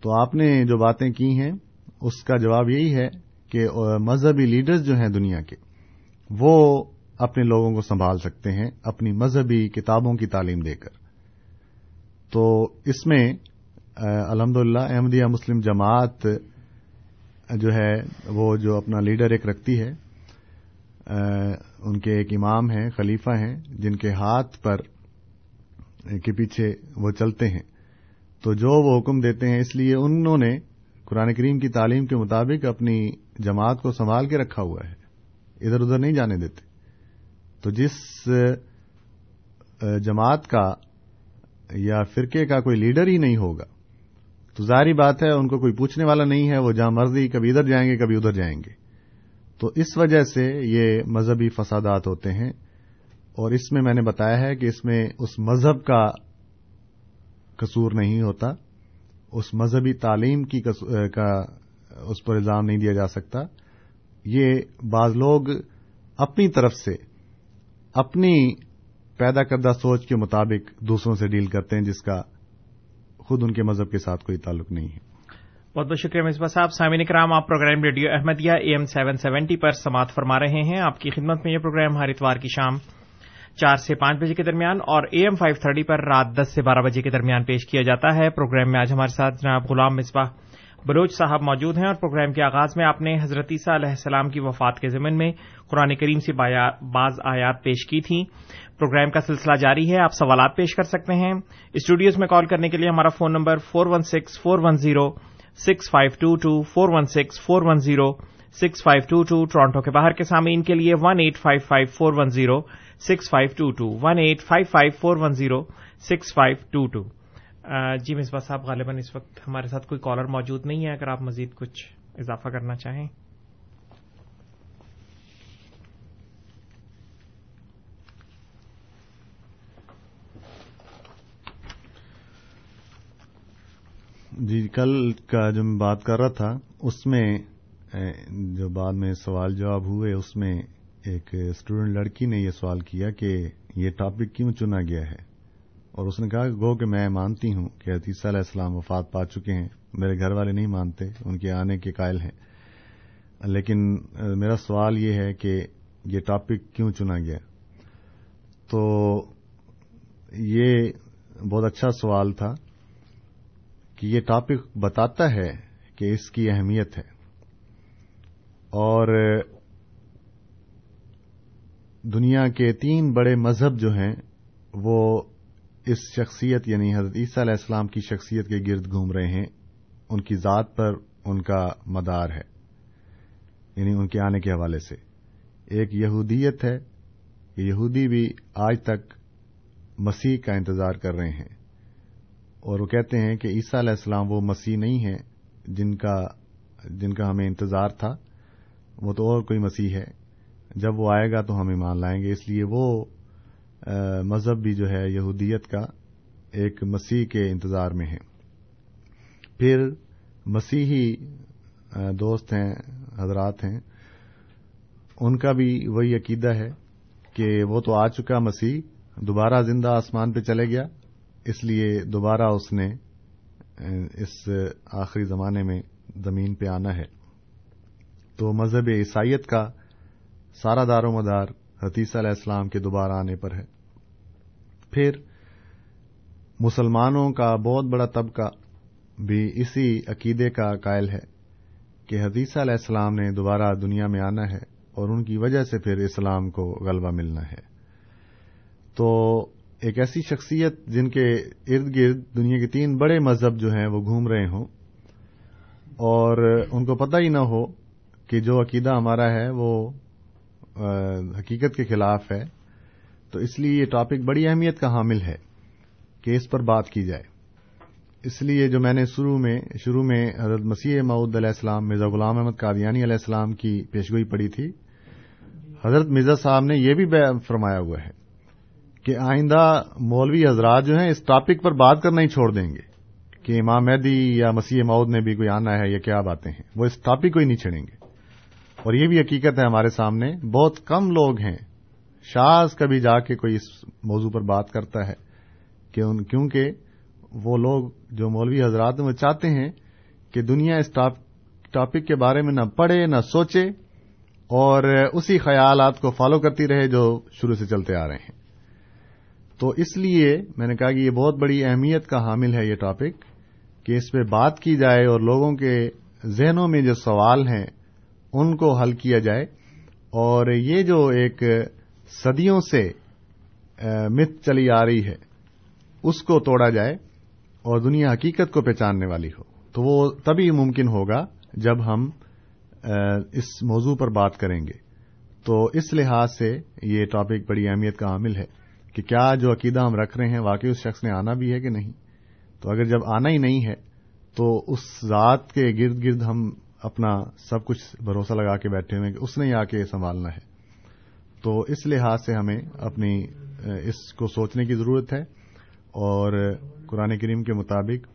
تو آپ نے جو باتیں کی ہیں، اس کا جواب یہی ہے کہ مذہبی لیڈرز جو ہیں دنیا کے، وہ اپنے لوگوں کو سنبھال سکتے ہیں اپنی مذہبی کتابوں کی تعلیم دے کر۔ تو اس میں الحمد للہ احمدیہ مسلم جماعت جو ہے وہ جو اپنا لیڈر ایک رکھتی ہے ان کے ایک امام ہیں، خلیفہ ہیں، جن کے ہاتھ پر کے پیچھے وہ چلتے ہیں۔ تو جو وہ حکم دیتے ہیں، اس لیے انہوں نے قرآن کریم کی تعلیم کے مطابق اپنی جماعت کو سنبھال کے رکھا ہوا ہے۔ ادھر ادھر نہیں جانے دیتے۔ تو جس جماعت کا یا فرقے کا کوئی لیڈر ہی نہیں ہوگا تو ظاہری بات ہے، ان کو کوئی پوچھنے والا نہیں ہے، وہ جہاں مرضی کبھی ادھر جائیں گے، کبھی ادھر جائیں گے۔ تو اس وجہ سے یہ مذہبی فسادات ہوتے ہیں، اور اس میں میں نے بتایا ہے کہ اس میں اس مذہب کا قصور نہیں ہوتا، اس مذہبی تعلیم کی کا اس پر الزام نہیں دیا جا سکتا۔ یہ بعض لوگ اپنی طرف سے اپنی پیدا کردہ سوچ کے مطابق دوسروں سے ڈیل کرتے ہیں، جس کا خود ان کے مذہب کے ساتھ کوئی تعلق نہیں ہے۔ بہت بہت شکریہ مصباح صاحب۔ سامعین کرام، آپ program radio Ahmadiyya A M seven seventy پر سماعت فرما رہے ہیں۔ آپ کی خدمت میں یہ پروگرام ہر اتوار کی شام چار سے پانچ بجے کے درمیان اور اے ایم فائیو تھرٹی پر رات دس سے بارہ بجے کے درمیان پیش کیا جاتا ہے۔ پروگرام میں آج ہمارے ساتھ جناب غلام مصباح بلوچ صاحب موجود ہیں اور پروگرام کے آغاز میں آپ نے حضرت عیسیٰ علیہ السلام کی وفات کے ضمن میں قرآن کریم سے بعض آیات پیش کی تھیں۔ پروگرام کا سلسلہ جاری ہے، آپ سوالات پیش کر سکتے ہیں۔ اسٹوڈیوز میں کال کرنے کے لیے ہمارا phone number four one six four one zero six five two two four one six four one zero six five two two Toronto کے باہر کے سامعین کے لیے one eight five five four one zero six five two two one eight five five four one zero six five two two جی مصباح صاحب، غالباً اس وقت ہمارے ساتھ کوئی کالر موجود نہیں ہے، اگر آپ مزید کچھ اضافہ کرنا چاہیں۔ جی کل کا جو میں بات کر رہا تھا، اس میں جو بعد میں سوال جواب ہوئے، اس میں ایک اسٹوڈنٹ لڑکی نے یہ سوال کیا کہ یہ ٹاپک کیوں چنا گیا ہے؟ اور اس نے کہا گو کہ میں مانتی ہوں کہ حتیثہ علیہ السلام وفات پا چکے ہیں، میرے گھر والے نہیں مانتے، ان کے آنے کے قائل ہیں۔ لیکن میرا سوال یہ ہے کہ یہ ٹاپک کیوں چنا گیا؟ تو یہ بہت اچھا سوال تھا کہ یہ ٹاپک بتاتا ہے کہ اس کی اہمیت ہے۔ اور دنیا کے تین بڑے مذہب جو ہیں، وہ اس شخصیت یعنی حضرت عیسیٰ علیہ السلام کی شخصیت کے گرد گھوم رہے ہیں، ان کی ذات پر ان کا مدار ہے یعنی ان کے آنے کے حوالے سے۔ ایک یہودیت ہے یہودی بھی آج تک مسیح کا انتظار کر رہے ہیں۔ اور وہ کہتے ہیں کہ عیسیٰ علیہ السلام وہ مسیح نہیں ہے جن کا جن کا ہمیں انتظار تھا، وہ تو اور کوئی مسیح ہے۔ جب وہ آئے گا تو ہم ایمان لائیں گے، اس لیے وہ مذہب بھی جو ہے یہودیت کا ایک مسیح کے انتظار میں ہے۔ پھر مسیحی دوست ہیں، حضرات ہیں۔ ان کا بھی وہی عقیدہ ہے کہ وہ تو آ چکا مسیح، دوبارہ زندہ آسمان پہ چلے گیا۔ اس لیے دوبارہ اس نے اس آخری زمانے میں زمین پہ آنا ہے۔ تو مذہب عیسائیت کا سارا دار و مدار حتیث علیہ السلام کے دوبارہ آنے پر ہے۔ پھر مسلمانوں کا بہت بڑا طبقہ بھی اسی عقیدے کا قائل ہے کہ حدیثہ علیہ السلام نے دوبارہ دنیا میں آنا ہے اور ان کی وجہ سے پھر اسلام کو غلبہ ملنا ہے۔ تو ایک ایسی شخصیت جن کے ارد گرد دنیا کے تین بڑے مذہب جو ہیں وہ گھوم رہے ہوں اور ان کو پتہ ہی نہ ہو کہ جو عقیدہ ہمارا ہے وہ حقیقت کے خلاف ہے، تو اس لیے یہ ٹاپک بڑی اہمیت کا حامل ہے کہ اس پر بات کی جائے۔ اس لیے جو میں نے شروع میں شروع میں حضرت مسیح معود علیہ السلام، مرزا غلام احمد قادیانی علیہ السلام کی پیشگوئی پڑی تھی۔ حضرت مرزا صاحب نے یہ بھی فرمایا ہوا ہے کہ آئندہ مولوی حضرات جو ہیں اس ٹاپک پر بات کرنا ہی چھوڑ دیں گے کہ امام مہدی یا مسیح مود نے بھی کوئی آنا ہے یا کیا باتیں ہیں۔ وہ اس ٹاپک کو ہی نہیں چھڑیں گے۔ اور یہ بھی حقیقت ہے ہمارے سامنے، بہت کم لوگ ہیں۔ شاز کبھی جا کے کوئی اس موضوع پر بات کرتا ہے کہ ان، کیونکہ وہ لوگ جو مولوی حضرات ہیں، وہ چاہتے ہیں کہ دنیا اس ٹاپک کے بارے میں نہ پڑھے، نہ سوچے اور اسی خیالات کو فالو کرتی رہے جو شروع سے چلتے آ رہے ہیں۔ تو اس لیے میں نے کہا کہ یہ بہت بڑی اہمیت کا حامل ہے یہ ٹاپک، کہ اس پہ بات کی جائے اور لوگوں کے ذہنوں میں جو سوال ہیں ان کو حل کیا جائے۔ اور یہ جو ایک صدیوں سے مت چلی آ رہی ہے، اس کو توڑا جائے اور دنیا حقیقت کو پہچاننے والی ہو۔ تو وہ تبھی ممکن ہوگا جب ہم اس موضوع پر بات کریں گے۔ تو اس لحاظ سے یہ ٹاپک بڑی اہمیت کا حامل ہے کہ کیا جو عقیدہ ہم رکھ رہے ہیں، واقعی اس شخص نے آنا بھی ہے کہ نہیں؟ تو اگر جب آنا ہی نہیں ہے، تو اس ذات کے گرد گرد ہم اپنا سب کچھ بھروسہ لگا کے بیٹھے ہوئے کہ اس نے ہی آ کے سنبھالنا ہے۔ تو اس لحاظ سے ہمیں اپنی اس کو سوچنے کی ضرورت ہے اور قرآن کریم کے مطابق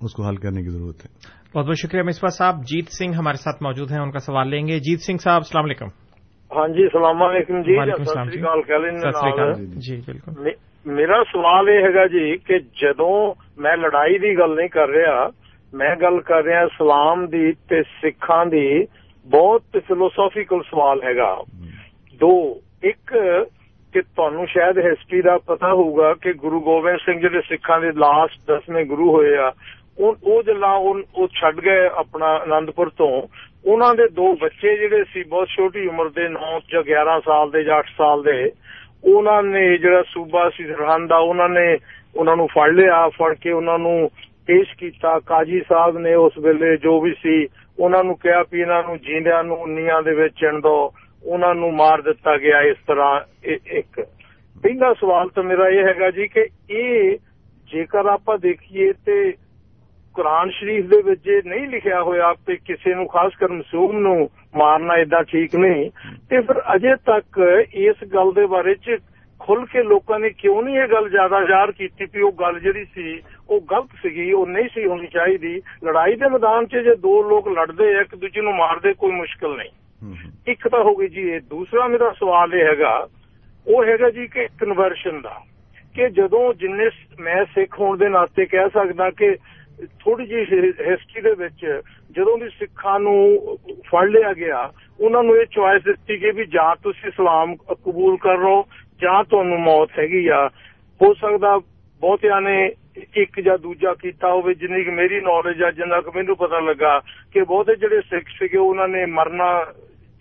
اس کو حل کرنے کی ضرورت ہے۔ بہت بہت شکریہ مصباح صاحب۔ جیت سنگھ ہمارے ساتھ موجود ہیں ان کا سوال لیں گے۔ جیت سنگھ صاحب السلام علیکم۔ ہاں جی السلام علیکم جی۔ جی۔ بالکل۔ میرا سوال یہ ہے جی کہ جدوں میں لڑائی کی گل نہیں کر رہا میں گل کر رہا اسلام دی تے سکھاں دی بہت فلوسافیکل سوال ہے دو، ایک کہ تہن شاید ہسٹری دا پتہ ہوگا کہ گرو گوبند سنگھ جہے سکھاں دے لاسٹ دسویں گرو ہوئے آ ਉਹ ਜਿਹੜਾ ਉਹ ਛੱਡ ਗਏ ਆਪਣਾ ਆਨੰਦਪੁਰ ਤੋਂ ਉਹਨਾਂ ਦੇ ਦੋ ਬੱਚੇ ਜਿਹੜੇ ਸੀ ਬਹੁਤ ਛੋਟੀ ਉਮਰ ਦੇ 9 ਜਾਂ 11 ਸਾਲ ਦੇ ਜਾਂ 8 ਸਾਲ ਦੇ ਉਹਨਾਂ ਨੇ ਜਿਹੜਾ ਸੂਬਾ ਸੀ ਸਰਹੰਦ ਦਾ ਉਹਨਾਂ نے ਉਹਨਾਂ ਨੂੰ ਫੜ لیا ਫੜ کے ਉਹਨਾਂ ਨੂੰ پیش کیتا کاجی صاحب نے اس ویلے جو بھی جینیا نویاں چن دو مار دیا اس طرح پہلا سوال تو میرا یہ ہے جی کہ یہ کر آپ دیکھیے قرآن شریف کے نہیں لکھا ہوا تے کسے نو خاص کر مسوم نو مارنا ایڈا ٹھیک نہیں پھر اجے تک اس گلے کھل کے لوگ نے کیوں نہیں یہ گل زیادہ ظاہر کی او گل جہی سی او گلت سی او نہیں سی ہونی چاہی دی لڑائی کے میدان لڑ دے ایک دو مارتے کوئی مشکل نہیں۔ ایک تا ہو گئی جی دوسرا میرا سوال یہ ہے او ہے گا جی کہ کنورشن دا۔ کہ جدو جن میں سکھ ہون دے ناطے کہہ سنا کہ تھوڑی جی ہسٹری دوں بھی سکھانیا گیا انہوں نے یہ چوائس دتی گئی بھی جان تھی سلام قبول کر رہو ہو سکتا بہت جن میری نالج آ جا کہ بہتے جہے سکھ سکے انہوں نے مرنا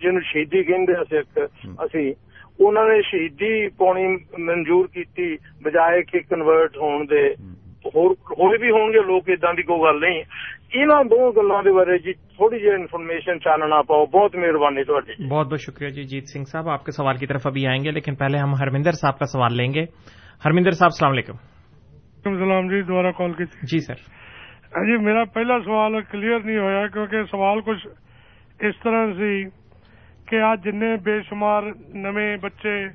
جن شہدی کہہ دیا سکھ ابھی انہوں نے شہیدی پانی منظور کی بجائے کہ کنورٹ ہونے ہوئے بھی ہون گے لوگ ادا کی کوئی گل نہیں ਇਹਨਾਂ ਦੋ ਗੱਲਾਂ ਦੇ ਬਾਰੇ ਜੀ تھوڑی جی انفارمیشن چاننا پاؤ بہت مہربانی جی۔ بہت بہت شکریہ جی جیت سنگھ صاحب۔ آپ کے سوال کی طرف ابھی آئیں گے لیکن پہلے ہم ہرمندر صاحب کا سوال لیں گے۔ ہرمندر صاحب السلام علیکم۔ السلام جی دوبارہ کال کی جی سر۔ ہاں جی میرا پہلا سوال کلیئر نہیں ہوا کیونکہ سوال کچھ اس طرح سے کہ آج جن بے شمار نویں بچے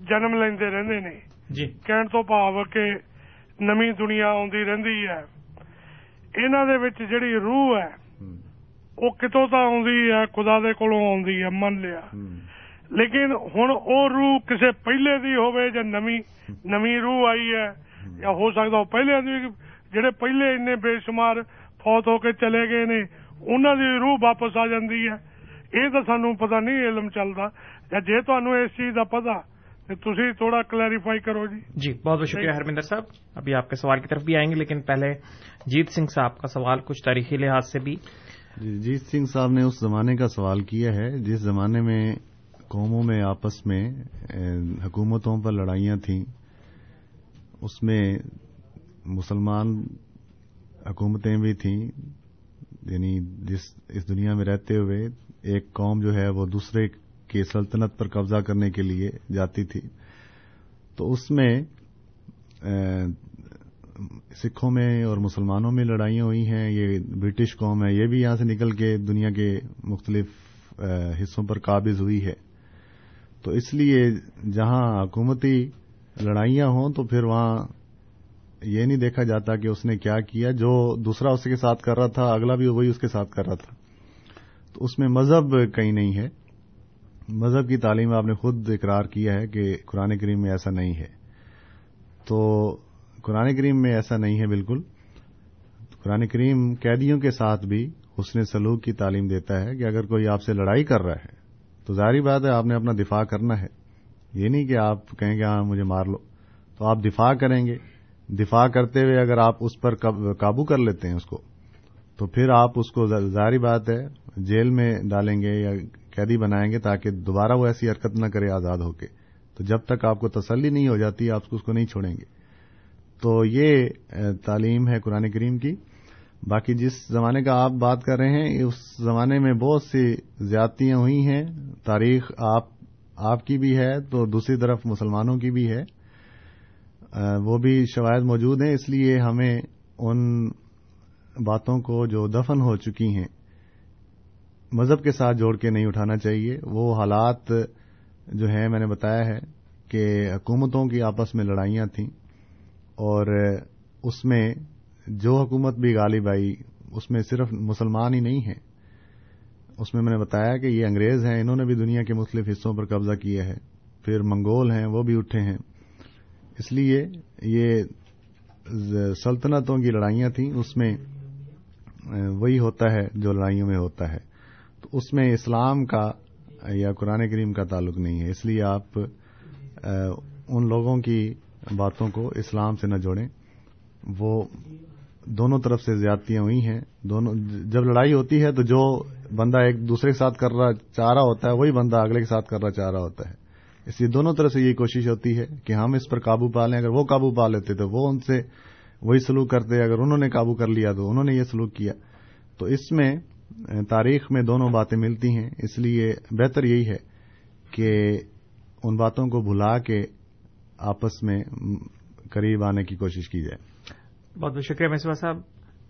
جنم لیندے رہندے نے۔ جی۔ کہن تو ਭਾਵ کہ نمی دنیا آندی رہندی ہے۔ ان جی روہ ہے وہ کتوں کا آدھی ہے خدا دلوں آن لیا لیکن ہوں وہ روح کسی پہلے کی ہو نمی روح آئی ہے یا ہو سکتا وہ پہلے جہلے این بے شمار فوت ہو کے چلے گئے انہوں کی روح واپس آ جاتی ہے یہ تو سامان پتا نہیں علم چلتا یا جی تمہیں اس چیز کا پتا تھی تھوڑا کلیریفائی کرو جی۔ جی بہت بہت شکریہ ہرمندر صاحب۔ ابھی آپ کے سوال کی طرف بھی آئیں گے لیکن پہلے جیت سنگھ صاحب کا سوال کچھ تاریخی لحاظ سے بھی۔ جی، جیت سنگھ صاحب نے اس زمانے کا سوال کیا ہے جس زمانے میں قوموں میں آپس میں حکومتوں پر لڑائیاں تھیں اس میں مسلمان حکومتیں بھی تھیں یعنی جس اس دنیا میں رہتے ہوئے ایک قوم جو ہے وہ دوسرے کی سلطنت پر قبضہ کرنے کے لیے جاتی تھی۔ تو اس میں سکھوں میں اور مسلمانوں میں لڑائیاں ہوئی ہیں، یہ برٹش قوم ہے، یہ بھی یہاں سے نکل کے دنیا کے مختلف حصوں پر قابض ہوئی ہے۔ تو اس لیے جہاں حکومتی لڑائیاں ہوں تو پھر وہاں یہ نہیں دیکھا جاتا کہ اس نے کیا کیا، جو دوسرا اس کے ساتھ کر رہا تھا، اگلا بھی وہی اس کے ساتھ کر رہا تھا۔ تو اس میں مذہب کہیں نہیں ہے۔ مذہب کی تعلیم آپ نے خود اقرار کیا ہے کہ قرآن کریم میں ایسا نہیں ہے۔ تو قرآن کریم میں ایسا نہیں ہے بالکل۔ قرآن کریم قیدیوں کے ساتھ بھی حسن سلوک کی تعلیم دیتا ہے کہ اگر کوئی آپ سے لڑائی کر رہا ہے، تو ظاہری بات ہے آپ نے اپنا دفاع کرنا ہے۔ یہ نہیں کہ آپ کہیں گے ہاں مجھے مار لو۔ تو آپ دفاع کریں گے۔ دفاع کرتے ہوئے اگر آپ اس پر قابو کر لیتے ہیں اس کو، تو پھر آپ اس کو ظاہری بات ہے، جیل میں ڈالیں گے یا قیدی بنائیں گے تاکہ دوبارہ وہ ایسی حرکت نہ کرے آزاد ہو کے۔ تو جب تک آپ کو تسلی نہیں ہو جاتی، آپ اس کو نہیں چھوڑیں گے۔ تو یہ تعلیم ہے قرآن کریم کی۔ باقی جس زمانے کا آپ بات کر رہے ہیں، اس زمانے میں بہت سی زیادتیاں ہوئی ہیں۔ تاریخ آپ آپ کی بھی ہے تو دوسری طرف مسلمانوں کی بھی ہے۔ وہ بھی شواہد موجود ہیں، اس لیے ہمیں ان باتوں کو جو دفن ہو چکی ہیں مذہب کے ساتھ جوڑ کے نہیں اٹھانا چاہیے۔ وہ حالات جو ہیں، میں نے بتایا ہے کہ حکومتوں کی آپس میں لڑائیاں تھیں اور اس میں جو حکومت بھی غالب آئی، اس میں صرف مسلمان ہی نہیں ہیں۔ اس میں میں نے بتایا کہ یہ انگریز ہیں، انہوں نے بھی دنیا کے مختلف حصوں پر قبضہ کیا ہے۔ پھر منگول ہیں، وہ بھی اٹھے ہیں۔ اس لیے یہ سلطنتوں کی لڑائیاں تھیں، اس میں وہی ہوتا ہے جو لڑائیوں میں ہوتا ہے۔ اس میں اسلام کا یا قرآن کریم کا تعلق نہیں ہے، اس لیے آپ ان لوگوں کی باتوں کو اسلام سے نہ جوڑیں۔ وہ دونوں طرف سے زیادتیاں ہوئی ہیں۔ دونوں، جب لڑائی ہوتی ہے تو جو بندہ ایک دوسرے کے ساتھ کر رہا، چاہ رہا ہوتا ہے، وہی بندہ اگلے کے ساتھ کر رہا، چاہ رہا ہوتا ہے۔ اس لیے دونوں طرف سے یہ کوشش ہوتی ہے کہ ہم اس پر قابو پا لیں۔ اگر وہ قابو پا لیتے تو وہ ان سے وہی سلوک کرتے۔ اگر انہوں نے قابو کر لیا تو انہوں نے یہ سلوک کیا۔ تو اس میں تاریخ میں دونوں باتیں ملتی ہیں۔ اس لیے بہتر یہی ہے کہ ان باتوں کو بھلا کے آپس میں قریب آنے کی کوشش کی جائے۔ بہت بہت شکریہ مصباح صاحب۔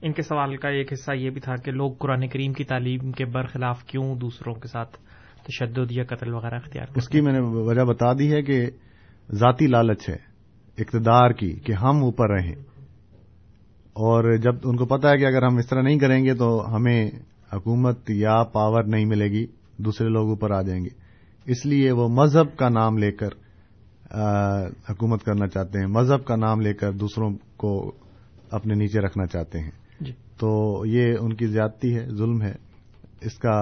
ان کے سوال کا ایک حصہ یہ بھی تھا کہ لوگ قرآن کریم کی تعلیم کے برخلاف کیوں دوسروں کے ساتھ تشدد یا قتل وغیرہ اختیار اس کی میں نے وجہ بتا دی ہے کہ ذاتی لالچ ہے اقتدار کی کہ ہم اوپر رہیں۔ اور جب ان کو پتا ہے کہ اگر ہم اس طرح نہیں کریں گے تو ہمیں حکومت یا پاور نہیں ملے گی دوسرے لوگ اوپر آ جائیں گے۔ اس لیے وہ مذہب کا نام لے کر حکومت کرنا چاہتے ہیں۔ مذہب کا نام لے کر دوسروں کو اپنے نیچے رکھنا چاہتے ہیں۔ جی۔ تو یہ ان کی زیادتی ہے ظلم ہے۔ اس کا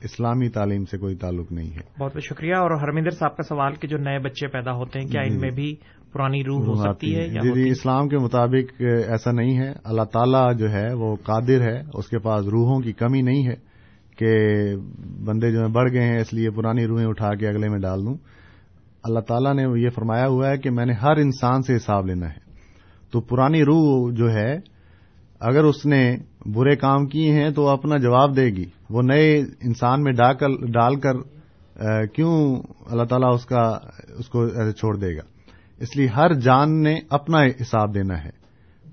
اسلامی تعلیم سے کوئی تعلق نہیں ہے۔ بہت بہت شکریہ۔ اور ہرمندر صاحب کا سوال کہ جو نئے بچے پیدا ہوتے ہیں کیا ان میں بھی پرانی روح ہو سکتی ہے جی جی اسلام کے مطابق ایسا نہیں ہے۔ اللہ تعالیٰ جو ہے وہ قادر ہے اس کے پاس روحوں کی کمی نہیں ہے کہ بندے جو ہیں بڑھ گئے ہیں اس لیے پرانی روحیں اٹھا کے اگلے میں ڈال دوں۔ اللہ تعالیٰ نے یہ فرمایا ہوا ہے کہ میں نے ہر انسان سے حساب لینا ہے۔ تو پرانی روح جو ہے اگر اس نے برے کام کیے ہیں تو اپنا جواب دے گی۔ وہ نئے انسان میں ڈال کر کیوں اللہ تعالیٰ اس کا اس کو ایسے چھوڑ دے گا؟ اس لیے ہر جان نے اپنا حساب دینا ہے۔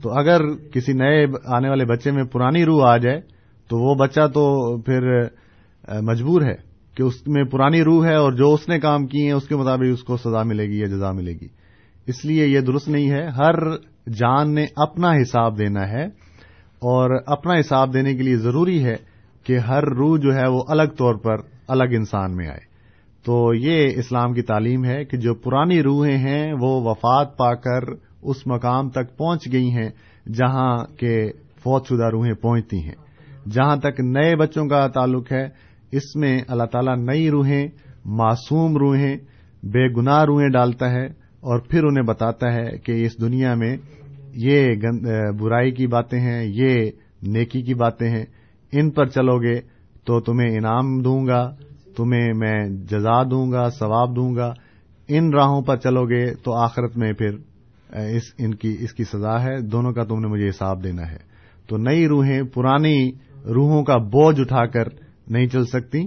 تو اگر کسی نئے آنے والے بچے میں پرانی روح آ جائے، تو وہ بچہ تو پھر مجبور ہے کہ اس میں پرانی روح ہے اور جو اس نے کام کیے ہیں، اس کے مطابق اس کو سزا ملے گی یا جزا ملے گی۔ اس لیے یہ درست نہیں ہے۔ ہر جان نے اپنا حساب دینا ہے اور اپنا حساب دینے کے لیے ضروری ہے کہ ہر روح جو ہے وہ الگ طور پر الگ انسان میں آئے۔ تو یہ اسلام کی تعلیم ہے کہ جو پرانی روحیں ہیں وہ وفات پا کر اس مقام تک پہنچ گئی ہیں جہاں کے فوج شدہ روحیں پہنچتی ہیں۔ جہاں تک نئے بچوں کا تعلق ہے، اس میں اللہ تعالیٰ نئی روحیں، معصوم روحیں، بے گناہ روحیں ڈالتا ہے اور پھر انہیں بتاتا ہے کہ اس دنیا میں یہ برائی کی باتیں ہیں، یہ نیکی کی باتیں ہیں۔ ان پر چلو گے تو تمہیں انعام دوں گا۔ تمہیں میں جزا دوں گا، ثواب دوں گا، ان راہوں پر چلو گے تو آخرت میں پھر اس، ان کی، اس کی سزا ہے، دونوں کا تم نے مجھے حساب دینا ہے۔ تو نئی روحیں، پرانی روحوں کا بوجھ اٹھا کر نہیں چل سکتی،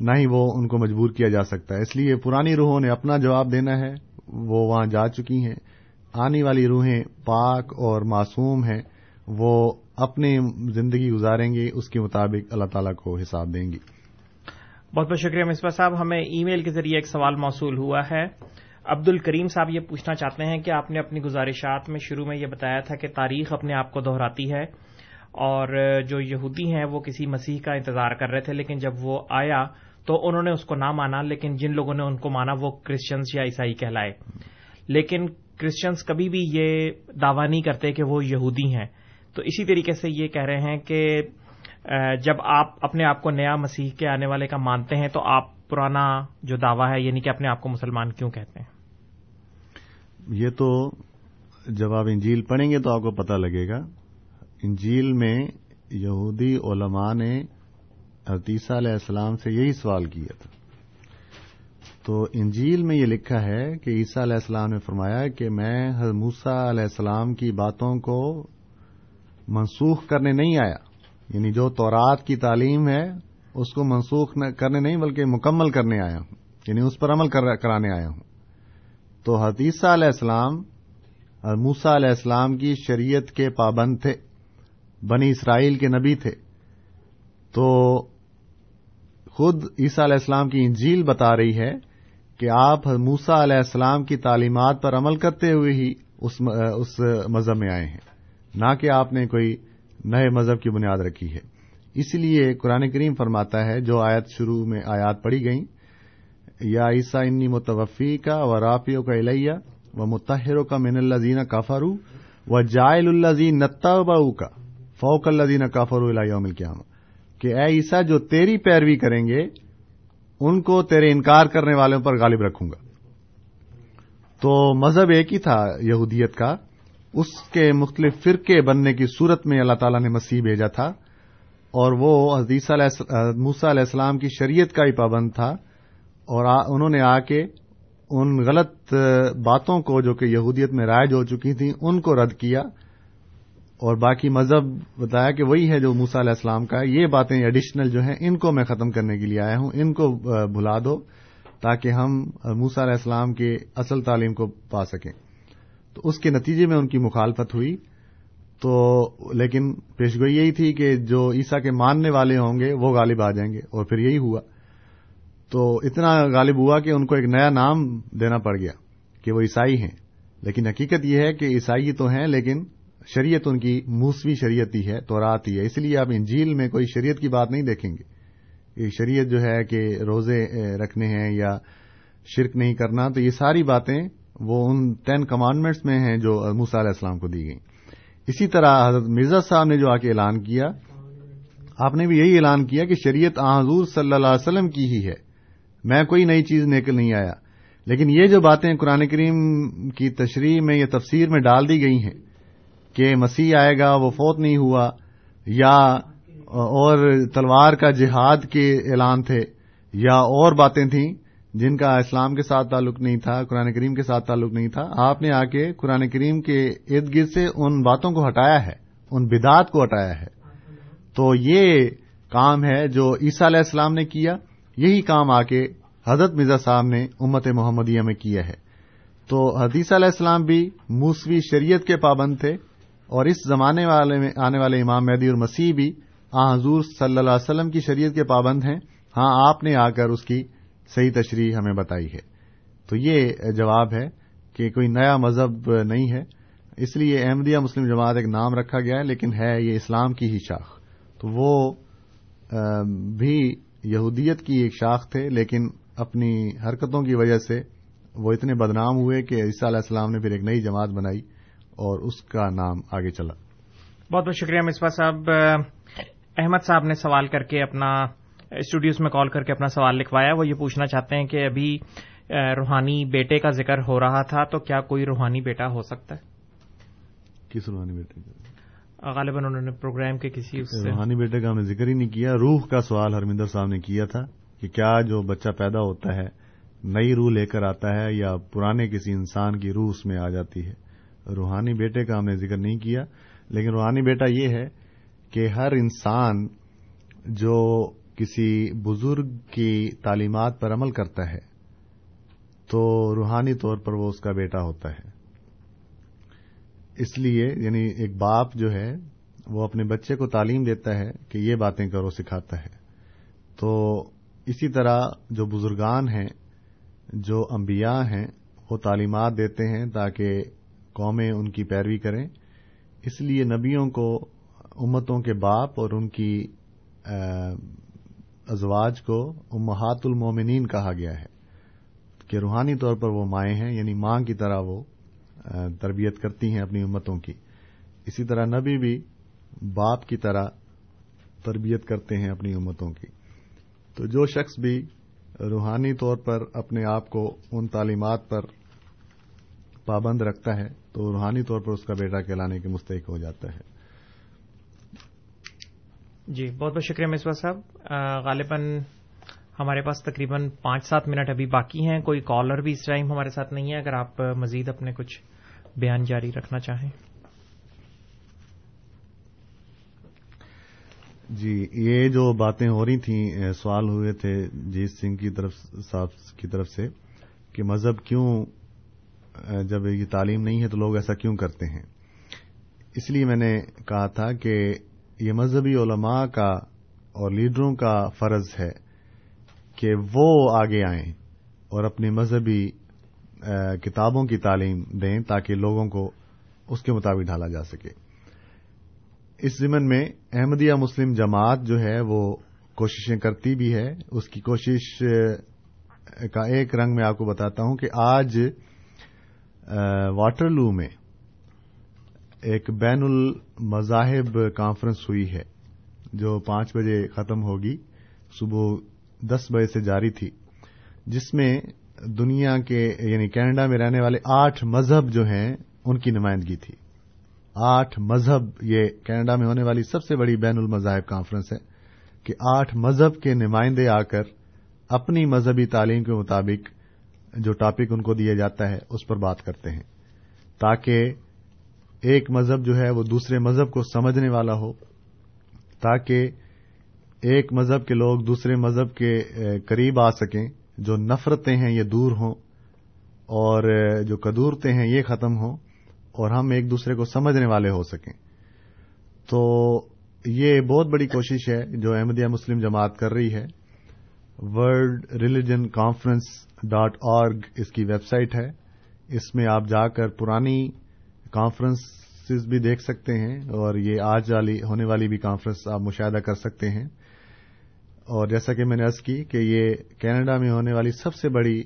نہ ہی وہ ان کو مجبور کیا جا سکتا ہے۔ اس لیے پرانی روحوں نے اپنا جواب دینا ہے، وہ وہاں جا چکی ہیں۔ آنے والی روحیں پاک اور معصوم ہیں، وہ اپنی زندگی گزاریں گی، اس کے مطابق اللہ تعالیٰ کو حساب دیں گی۔ بہت بہت شکریہ مصباح صاحب۔ ہمیں ای میل کے ذریعے ایک سوال موصول ہوا ہے۔ عبد الکریم صاحب یہ پوچھنا چاہتے ہیں کہ آپ نے اپنی گزارشات میں شروع میں یہ بتایا تھا کہ تاریخ اپنے آپ کو دہراتی ہے اور جو یہودی ہیں وہ کسی مسیح کا انتظار کر رہے تھے، لیکن جب وہ آیا تو انہوں نے اس کو نہ مانا، لیکن جن لوگوں نے ان کو مانا وہ کرسچنس یا عیسائی کہلائے۔ لیکن کرسچنس کبھی بھی یہ دعوی نہیں کرتے کہ وہ یہودی ہیں۔ تو اسی طریقے سے یہ کہہ رہے ہیں کہ جب آپ اپنے آپ کو نیا مسیح کے آنے والے کا مانتے ہیں تو آپ پرانا جو دعویٰ ہے یعنی کہ اپنے آپ کو مسلمان کیوں کہتے ہیں؟ یہ تو جب آپ انجیل پڑھیں گے تو آپ کو پتہ لگے گا۔ انجیل میں یہودی علماء نے عتیسہ علیہ السلام سے یہی سوال کیا تھا۔ تو انجیل میں یہ لکھا ہے کہ عیسیٰ علیہ السلام نے فرمایا کہ میں موسا علیہ السلام کی باتوں کو منسوخ کرنے نہیں آیا۔ یعنی جو تورات کی تعلیم ہے، اس کو منسوخ کرنے نہیں، بلکہ مکمل کرنے آیا ہوں۔ یعنی اس پر عمل کرانے آیا ہوں۔ تو حدیثہ علیہ السلام اور موسا علیہ السلام کی شریعت کے پابند تھے۔ بنی اسرائیل کے نبی تھے۔ تو خود عیسیٰ علیہ السلام کی انجیل بتا رہی ہے کہ آپ موسا علیہ السلام کی تعلیمات پر عمل کرتے ہوئے ہی اس مذہب میں آئے ہیں۔ نہ کہ آپ نے کوئی نئے مذہب کی بنیاد رکھی ہے۔ اس لیے قرآن کریم فرماتا ہے، جو آیت شروع میں آیات پڑھی گئیں، یا عیسیٰ انی متوفی کا و رافیوں کا الیہ و متحروں کا من اللہ زین کافارو و جائل اللہ زین نتبا کا فوق اللہ زین کافر یوم القیامہ۔ کہ اے عیسیٰ، جو تیری پیروی کریں گے، ان کو تیرے انکار کرنے والوں پر غالب رکھوں گا۔ تو مذہب ایک ہی تھا، یہودیت کا۔ اس کے مختلف فرقے بننے کی صورت میں اللہ تعالیٰ نے مسیح بھیجا تھا اور وہ حدیثہ موسا علیہ السلام کی شریعت کا ہی پابند تھا اور انہوں نے آ کے ان غلط باتوں کو جو کہ یہودیت میں رائج ہو چکی تھیں، ان کو رد کیا اور باقی مذہب بتایا کہ وہی ہے جو موسا علیہ السلام کا ہے۔ یہ باتیں ایڈیشنل جو ہیں، ان کو میں ختم کرنے کے لیے آیا ہوں۔ ان کو بھلا دو تاکہ ہم موسا علیہ السلام کے اصل تعلیم کو پا سکیں۔ تو اس کے نتیجے میں ان کی مخالفت ہوئی تو لیکن پیشگوئی یہی تھی کہ جو عیسا کے ماننے والے ہوں گے وہ غالب آ جائیں گے اور پھر یہی ہوا۔ تو اتنا غالب ہوا کہ ان کو ایک نیا نام دینا پڑ گیا کہ وہ عیسائی ہیں۔ لیکن حقیقت یہ ہے کہ عیسائی تو ہیں لیکن شریعت ان کی موسوی شریعت ہی ہے تو رات ہی ہے۔ اس لیے آپ انجیل میں کوئی شریعت کی بات نہیں دیکھیں گے۔ یہ شریعت جو ہے کہ روزے رکھنے ہیں یا شرک نہیں کرنا، تو یہ ساری باتیں وہ ان ٹین کمانڈمنٹس میں ہیں جو موسا علیہ السلام کو دی گئی اسی طرح حضرت مرزا صاحب نے جو آ کے اعلان کیا، آپ نے بھی یہی اعلان کیا کہ شریعت حضور صلی اللہ علیہ وسلم کی ہی ہے۔ میں کوئی نئی چیز نکل نہیں آیا۔ لیکن یہ جو باتیں قرآن کریم کی تشریح میں یا تفسیر میں ڈال دی گئی ہیں کہ مسیح آئے گا، وہ فوت نہیں ہوا، یا اور تلوار کا جہاد کے اعلان تھے، یا اور باتیں تھیں جن کا اسلام کے ساتھ تعلق نہیں تھا، قرآن کریم کے ساتھ تعلق نہیں تھا، آپ نے آ کے قرآن کریم کے ارد گرد سے ان باتوں کو ہٹایا ہے، ان بدعات کو ہٹایا ہے۔ تو یہ کام ہے جو عیسیٰ علیہ السلام نے کیا، یہی کام آ کے حضرت مرزا صاحب نے امت محمدیہ میں کیا ہے۔ تو حدیث علیہ السلام بھی موسوی شریعت کے پابند تھے اور اس زمانے والے میں، آنے والے امام مہدی اور مسیح بھی آ حضور صلی اللہ علیہ وسلم کی شریعت کے پابند ہیں۔ ہاں آپ نے آ کر اس کی صحیح تشریح ہمیں بتائی ہے۔ تو یہ جواب ہے کہ کوئی نیا مذہب نہیں ہے۔ اس لیے احمدیہ مسلم جماعت ایک نام رکھا گیا ہے، لیکن ہے یہ اسلام کی ہی شاخ۔ تو وہ بھی یہودیت کی ایک شاخ تھے، لیکن اپنی حرکتوں کی وجہ سے وہ اتنے بدنام ہوئے کہ عیسیٰ علیہ السلام نے پھر ایک نئی جماعت بنائی اور اس کا نام آگے چلا۔ بہت بہت شکریہ مصباح صاحب۔ احمد صاحب نے سوال کر کے اپنا اسٹوڈیوز میں کال کر کے اپنا سوال لکھوایا۔ وہ یہ پوچھنا چاہتے ہیں کہ ابھی روحانی بیٹے کا ذکر ہو رہا تھا تو کیا کوئی روحانی بیٹا ہو سکتا ہے؟ کس روحانی بیٹے کا؟ غالباً انہوں نے پروگرام کے کسی روحانی بیٹے کا ہم نے ذکر ہی نہیں کیا۔ روح کا سوال ہرمندر صاحب نے کیا تھا کہ کیا جو بچہ پیدا ہوتا ہے نئی روح لے کر آتا ہے یا پرانے کسی انسان کی روح اس میں آ جاتی ہے؟ روحانی بیٹے کا ہم نے ذکر نہیں کیا لیکن روحانی بیٹا یہ ہے کہ ہر انسان جو کسی بزرگ کی تعلیمات پر عمل کرتا ہے تو روحانی طور پر وہ اس کا بیٹا ہوتا ہے۔ اس لیے یعنی ایک باپ جو ہے، وہ اپنے بچے کو تعلیم دیتا ہے کہ یہ باتیں کرو، سکھاتا ہے۔ تو اسی طرح جو بزرگان ہیں، جو انبیاء ہیں، وہ تعلیمات دیتے ہیں تاکہ قومیں ان کی پیروی کریں۔ اس لیے نبیوں کو، امتوں کے باپ اور ان کی ازواج کو امہات المومنین کہا گیا ہے۔ کہ روحانی طور پر وہ مائیں ہیں یعنی ماں کی طرح وہ تربیت کرتی ہیں اپنی امتوں کی۔ اسی طرح نبی بھی باپ کی طرح تربیت کرتے ہیں اپنی امتوں کی۔ تو جو شخص بھی روحانی طور پر اپنے آپ کو ان تعلیمات پر پابند رکھتا ہے، تو روحانی طور پر اس کا بیٹا کہلانے کے مستحق ہو جاتا ہے۔ جی بہت بہت شکریہ مصباح صاحب. غالباً ہمارے پاس تقریباً پانچ سات منٹ ابھی باقی ہیں، کوئی کالر بھی اس ٹائم ہمارے ساتھ نہیں ہے، اگر آپ مزید اپنے کچھ بیان جاری رکھنا چاہیں۔ جی یہ جو باتیں ہو رہی تھیں سوال ہوئے تھے جیت سنگھ کی طرف، صاحب کی طرف سے، کہ مذہب کیوں جب یہ تعلیم نہیں ہے تو لوگ ایسا کیوں کرتے ہیں؟ اس لیے میں نے کہا تھا کہ یہ مذہبی علماء کا اور لیڈروں کا فرض ہے کہ وہ آگے آئیں اور اپنی مذہبی کتابوں کی تعلیم دیں تاکہ لوگوں کو اس کے مطابق ڈھالا جا سکے۔ اس ضمن میں احمدیہ مسلم جماعت جو ہے وہ کوششیں کرتی بھی ہے۔ اس کی کوشش کا ایک رنگ میں آپ کو بتاتا ہوں کہ آج واٹر لو میں ایک بین المذاہب کانفرنس ہوئی ہے، جو پانچ بجے ختم ہوگی، صبح دس بجے سے جاری تھی، جس میں دنیا کے یعنی کینیڈا میں رہنے والے آٹھ مذہب جو ہیں، ان کی نمائندگی تھی۔ آٹھ مذہب، یہ کینیڈا میں ہونے والی سب سے بڑی بین المذاہب کانفرنس ہے کہ آٹھ مذہب کے نمائندے آ کر اپنی مذہبی تعلیم کے مطابق جو ٹاپک ان کو دیا جاتا ہے، اس پر بات کرتے ہیں، تاکہ ایک مذہب جو ہے وہ دوسرے مذہب کو سمجھنے والا ہو، تاکہ ایک مذہب کے لوگ دوسرے مذہب کے قریب آ سکیں، جو نفرتیں ہیں یہ دور ہوں، اور جو قدورتیں ہیں یہ ختم ہوں، اور ہم ایک دوسرے کو سمجھنے والے ہو سکیں۔ تو یہ بہت بڑی کوشش ہے جو احمدیہ مسلم جماعت کر رہی ہے۔ World religion conference dot org اس کی ویب سائٹ ہے۔ اس میں آپ جا کر پرانی کانفرنس بھی دیکھ سکتے ہیں اور یہ آج والی ہونے والی بھی کانفرنس آپ مشاہدہ کر سکتے ہیں۔ اور جیسا کہ میں نے ارض کی کہ یہ کینیڈا میں ہونے والی سب سے بڑی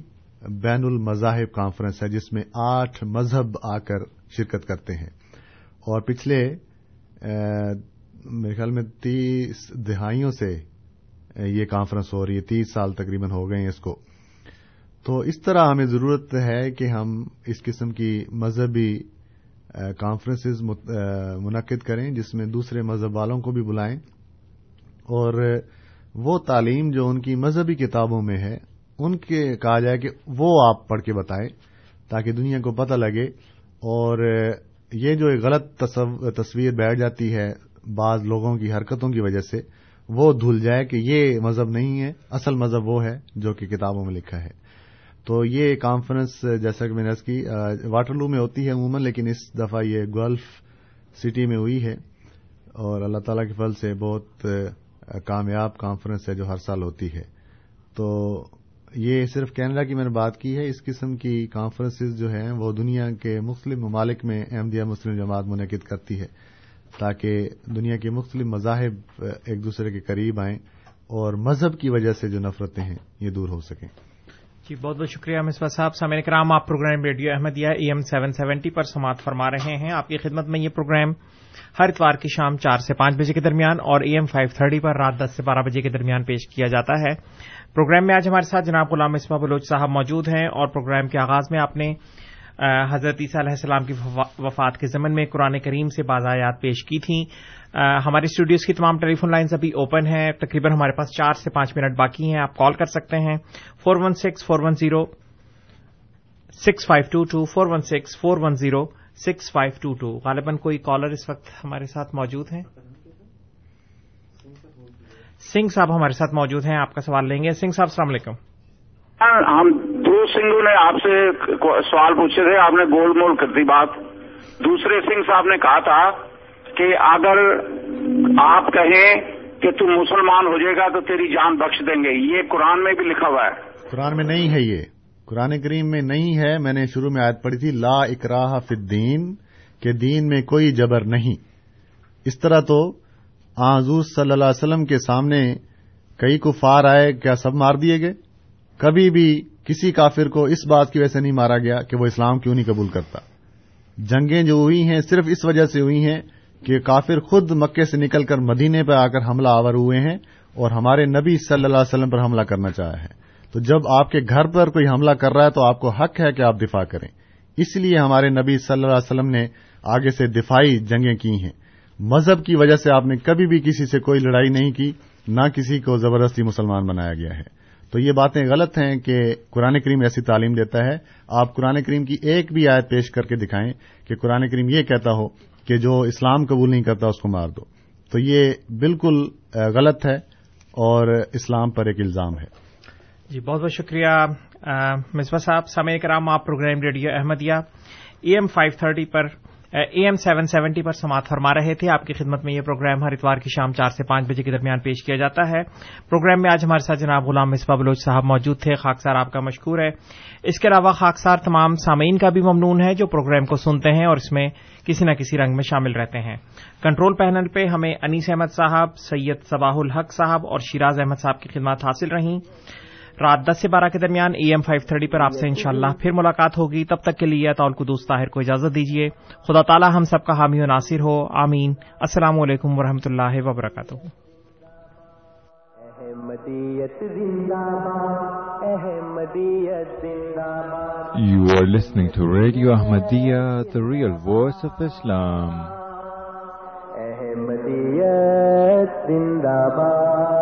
بین المذاہب کانفرنس ہے، جس میں آٹھ مذہب آ کر شرکت کرتے ہیں۔ اور پچھلے میرے خیال میں تیس دہائیوں سے یہ کانفرنس ہو رہی ہے، تیس سال تقریباً ہو گئے ہیں اس کو۔ تو اس طرح ہمیں ضرورت ہے کہ ہم اس قسم کی مذہبی کانفرنسز منعقد کریں، جس میں دوسرے مذہب والوں کو بھی بلائیں۔ اور وہ تعلیم جو ان کی مذہبی کتابوں میں ہے، ان کے کہا جائے کہ وہ آپ پڑھ کے بتائیں تاکہ دنیا کو پتہ لگے۔ اور یہ جو ایک غلط تصویر بیٹھ جاتی ہے بعض لوگوں کی حرکتوں کی وجہ سے، وہ دھل جائے کہ یہ مذہب نہیں ہے، اصل مذہب وہ ہے جو کہ کتابوں میں لکھا ہے۔ تو یہ کانفرنس، جیسا کہ میں نے کی واٹرلو میں ہوتی ہے عموماً، لیکن اس دفعہ یہ گلف سٹی میں ہوئی ہے۔ اور اللہ تعالی کے فل سے بہت کامیاب کانفرنس ہے جو ہر سال ہوتی ہے۔ تو یہ صرف کینیڈا کی میں نے بات کی ہے، اس قسم کی کانفرنسز جو ہیں، وہ دنیا کے مختلف ممالک میں احمدیہ مسلم جماعت منعقد کرتی ہے۔ تاکہ دنیا کے مختلف مذاہب ایک دوسرے کے قریب آئیں اور مذہب کی وجہ سے جو نفرتیں ہیں، یہ دور ہو سکیں۔ جی بہت بہت شکریہ مصباح صاحب. سامع کرام، آپ program radio Ahmadiyya A M seven seventy پر سماعت فرما رہے ہیں. آپ کی خدمت میں یہ پروگرام ہر اتوار کی شام چار سے پانچ بجے کے درمیان اور ای ایم فائیو تھرٹی پر رات دس سے بارہ بجے کے درمیان پیش کیا جاتا ہے. پروگرام میں آج ہمارے ساتھ جناب غلام مصباح بلوچ صاحب موجود ہیں اور پروگرام کے آغاز میں آپ نے حضرت عیسیٰ علیہ السلام کی وفات کے ضمن میں قرآن کریم سے بازایات پیش کی تھیں۔ ہمارے اسٹوڈیوز کی تمام ٹیلی فون لائنز ابھی اوپن ہیں، تقریباً ہمارے پاس چار سے پانچ منٹ باقی ہیں، آپ کال کر سکتے ہیں۔ Four one six four one zero six five two two four one six four one zero six five two two غالباً کوئی کالر اس وقت ہمارے ساتھ موجود ہیں۔ سنگھ صاحب ہمارے ساتھ موجود ہیں، آپ کا سوال لیں گے۔ سنگھ صاحب، السلام علیکم۔ ہاں، ہم دو سنگھوں نے آپ سے سوال پوچھے تھے آپ نے گول مول کر دی بات دوسرے سنگھ صاحب نے کہا تھا کہ اگر آپ کہیں کہ تم مسلمان ہو جائے گا تو تیری جان بخش دیں گے یہ قرآن میں بھی لکھا ہوا ہے قرآن میں نہیں ہے یہ قرآن کریم میں نہیں ہے میں نے شروع میں آیت پڑھی تھی لا اکراہ فی الدین کہ دین میں کوئی جبر نہیں اس طرح تو آزور صلی اللہ علیہ وسلم کے سامنے کئی کفار آئے کیا سب مار دیے گئے کبھی بھی کسی کافر کو اس بات کی وجہ سے نہیں مارا گیا کہ وہ اسلام کیوں نہیں قبول کرتا۔ جنگیں جو ہوئی ہیں صرف اس وجہ سے ہوئی ہیں کہ کافر خود مکے سے نکل کر مدینے پہ آ کر حملہ آور ہوئے ہیں اور ہمارے نبی صلی اللہ علیہ وسلم پر حملہ کرنا چاہا ہے تو جب آپ کے گھر پر کوئی حملہ کر رہا ہے تو آپ کو حق ہے کہ آپ دفاع کریں۔ اس لیے ہمارے نبی صلی اللہ علیہ وسلم نے آگے سے دفاعی جنگیں کی ہیں۔ مذہب کی وجہ سے آپ نے کبھی بھی کسی سے کوئی لڑائی نہیں کی، نہ کسی کو زبردستی مسلمان بنایا گیا ہے۔ تو یہ باتیں غلط ہیں کہ قرآن کریم ایسی تعلیم دیتا ہے۔ آپ قرآن کریم کی ایک بھی آیت پیش کر کے دکھائیں کہ قرآن کریم یہ کہتا ہو کہ جو اسلام قبول نہیں کرتا اس کو مار دو۔ تو یہ بالکل غلط ہے اور اسلام پر ایک الزام ہے۔ جی بہت بہت شکریہ مصباح صاحب سمے کرام، آپ program radio Ahmadiyya A M five thirty per A M seven seventy پر سماعت فرما رہے تھے۔ آپ کی خدمت میں یہ پروگرام ہر اتوار کی شام چار سے پانچ بجے کے درمیان پیش کیا جاتا ہے۔ پروگرام میں آج ہمارے ساتھ جناب غلام مصباح بلوچ صاحب موجود تھے۔ خاکسار آپ کا مشکور ہے۔ اس کے علاوہ خاکسار تمام سامعین کا بھی ممنون ہے جو پروگرام کو سنتے ہیں اور اس میں کسی نہ کسی رنگ میں شامل رہتے ہیں۔ کنٹرول پینل پہ ہمیں انیس احمد صاحب، سید صباح الحق صاحب اور شیراز احمد صاحب کی خدمات حاصل رہیں۔ رات دس سے بارہ کے درمیان اے ایم فائیو تھرٹی پر آپ سے انشاءاللہ پھر ملاقات ہوگی۔ تب تک کے لیے اطول قدوس طاہر کو اجازت دیجیے خدا تعالی ہم سب کا حامی و ناصر ہو۔ آمین۔ السلام علیکم ورحمۃ اللہ وبرکاتہ۔ احمدیت زندہ باد احمدیت زندہ باد۔ You are listening to Radio Ahmadiyya, the real voice of Islam. احمدیت زندہ باد۔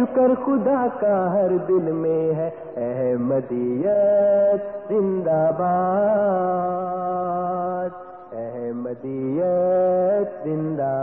شکر خدا کا ہر دل میں ہے۔ احمدیت زندہ باد۔ احمدیت زندہ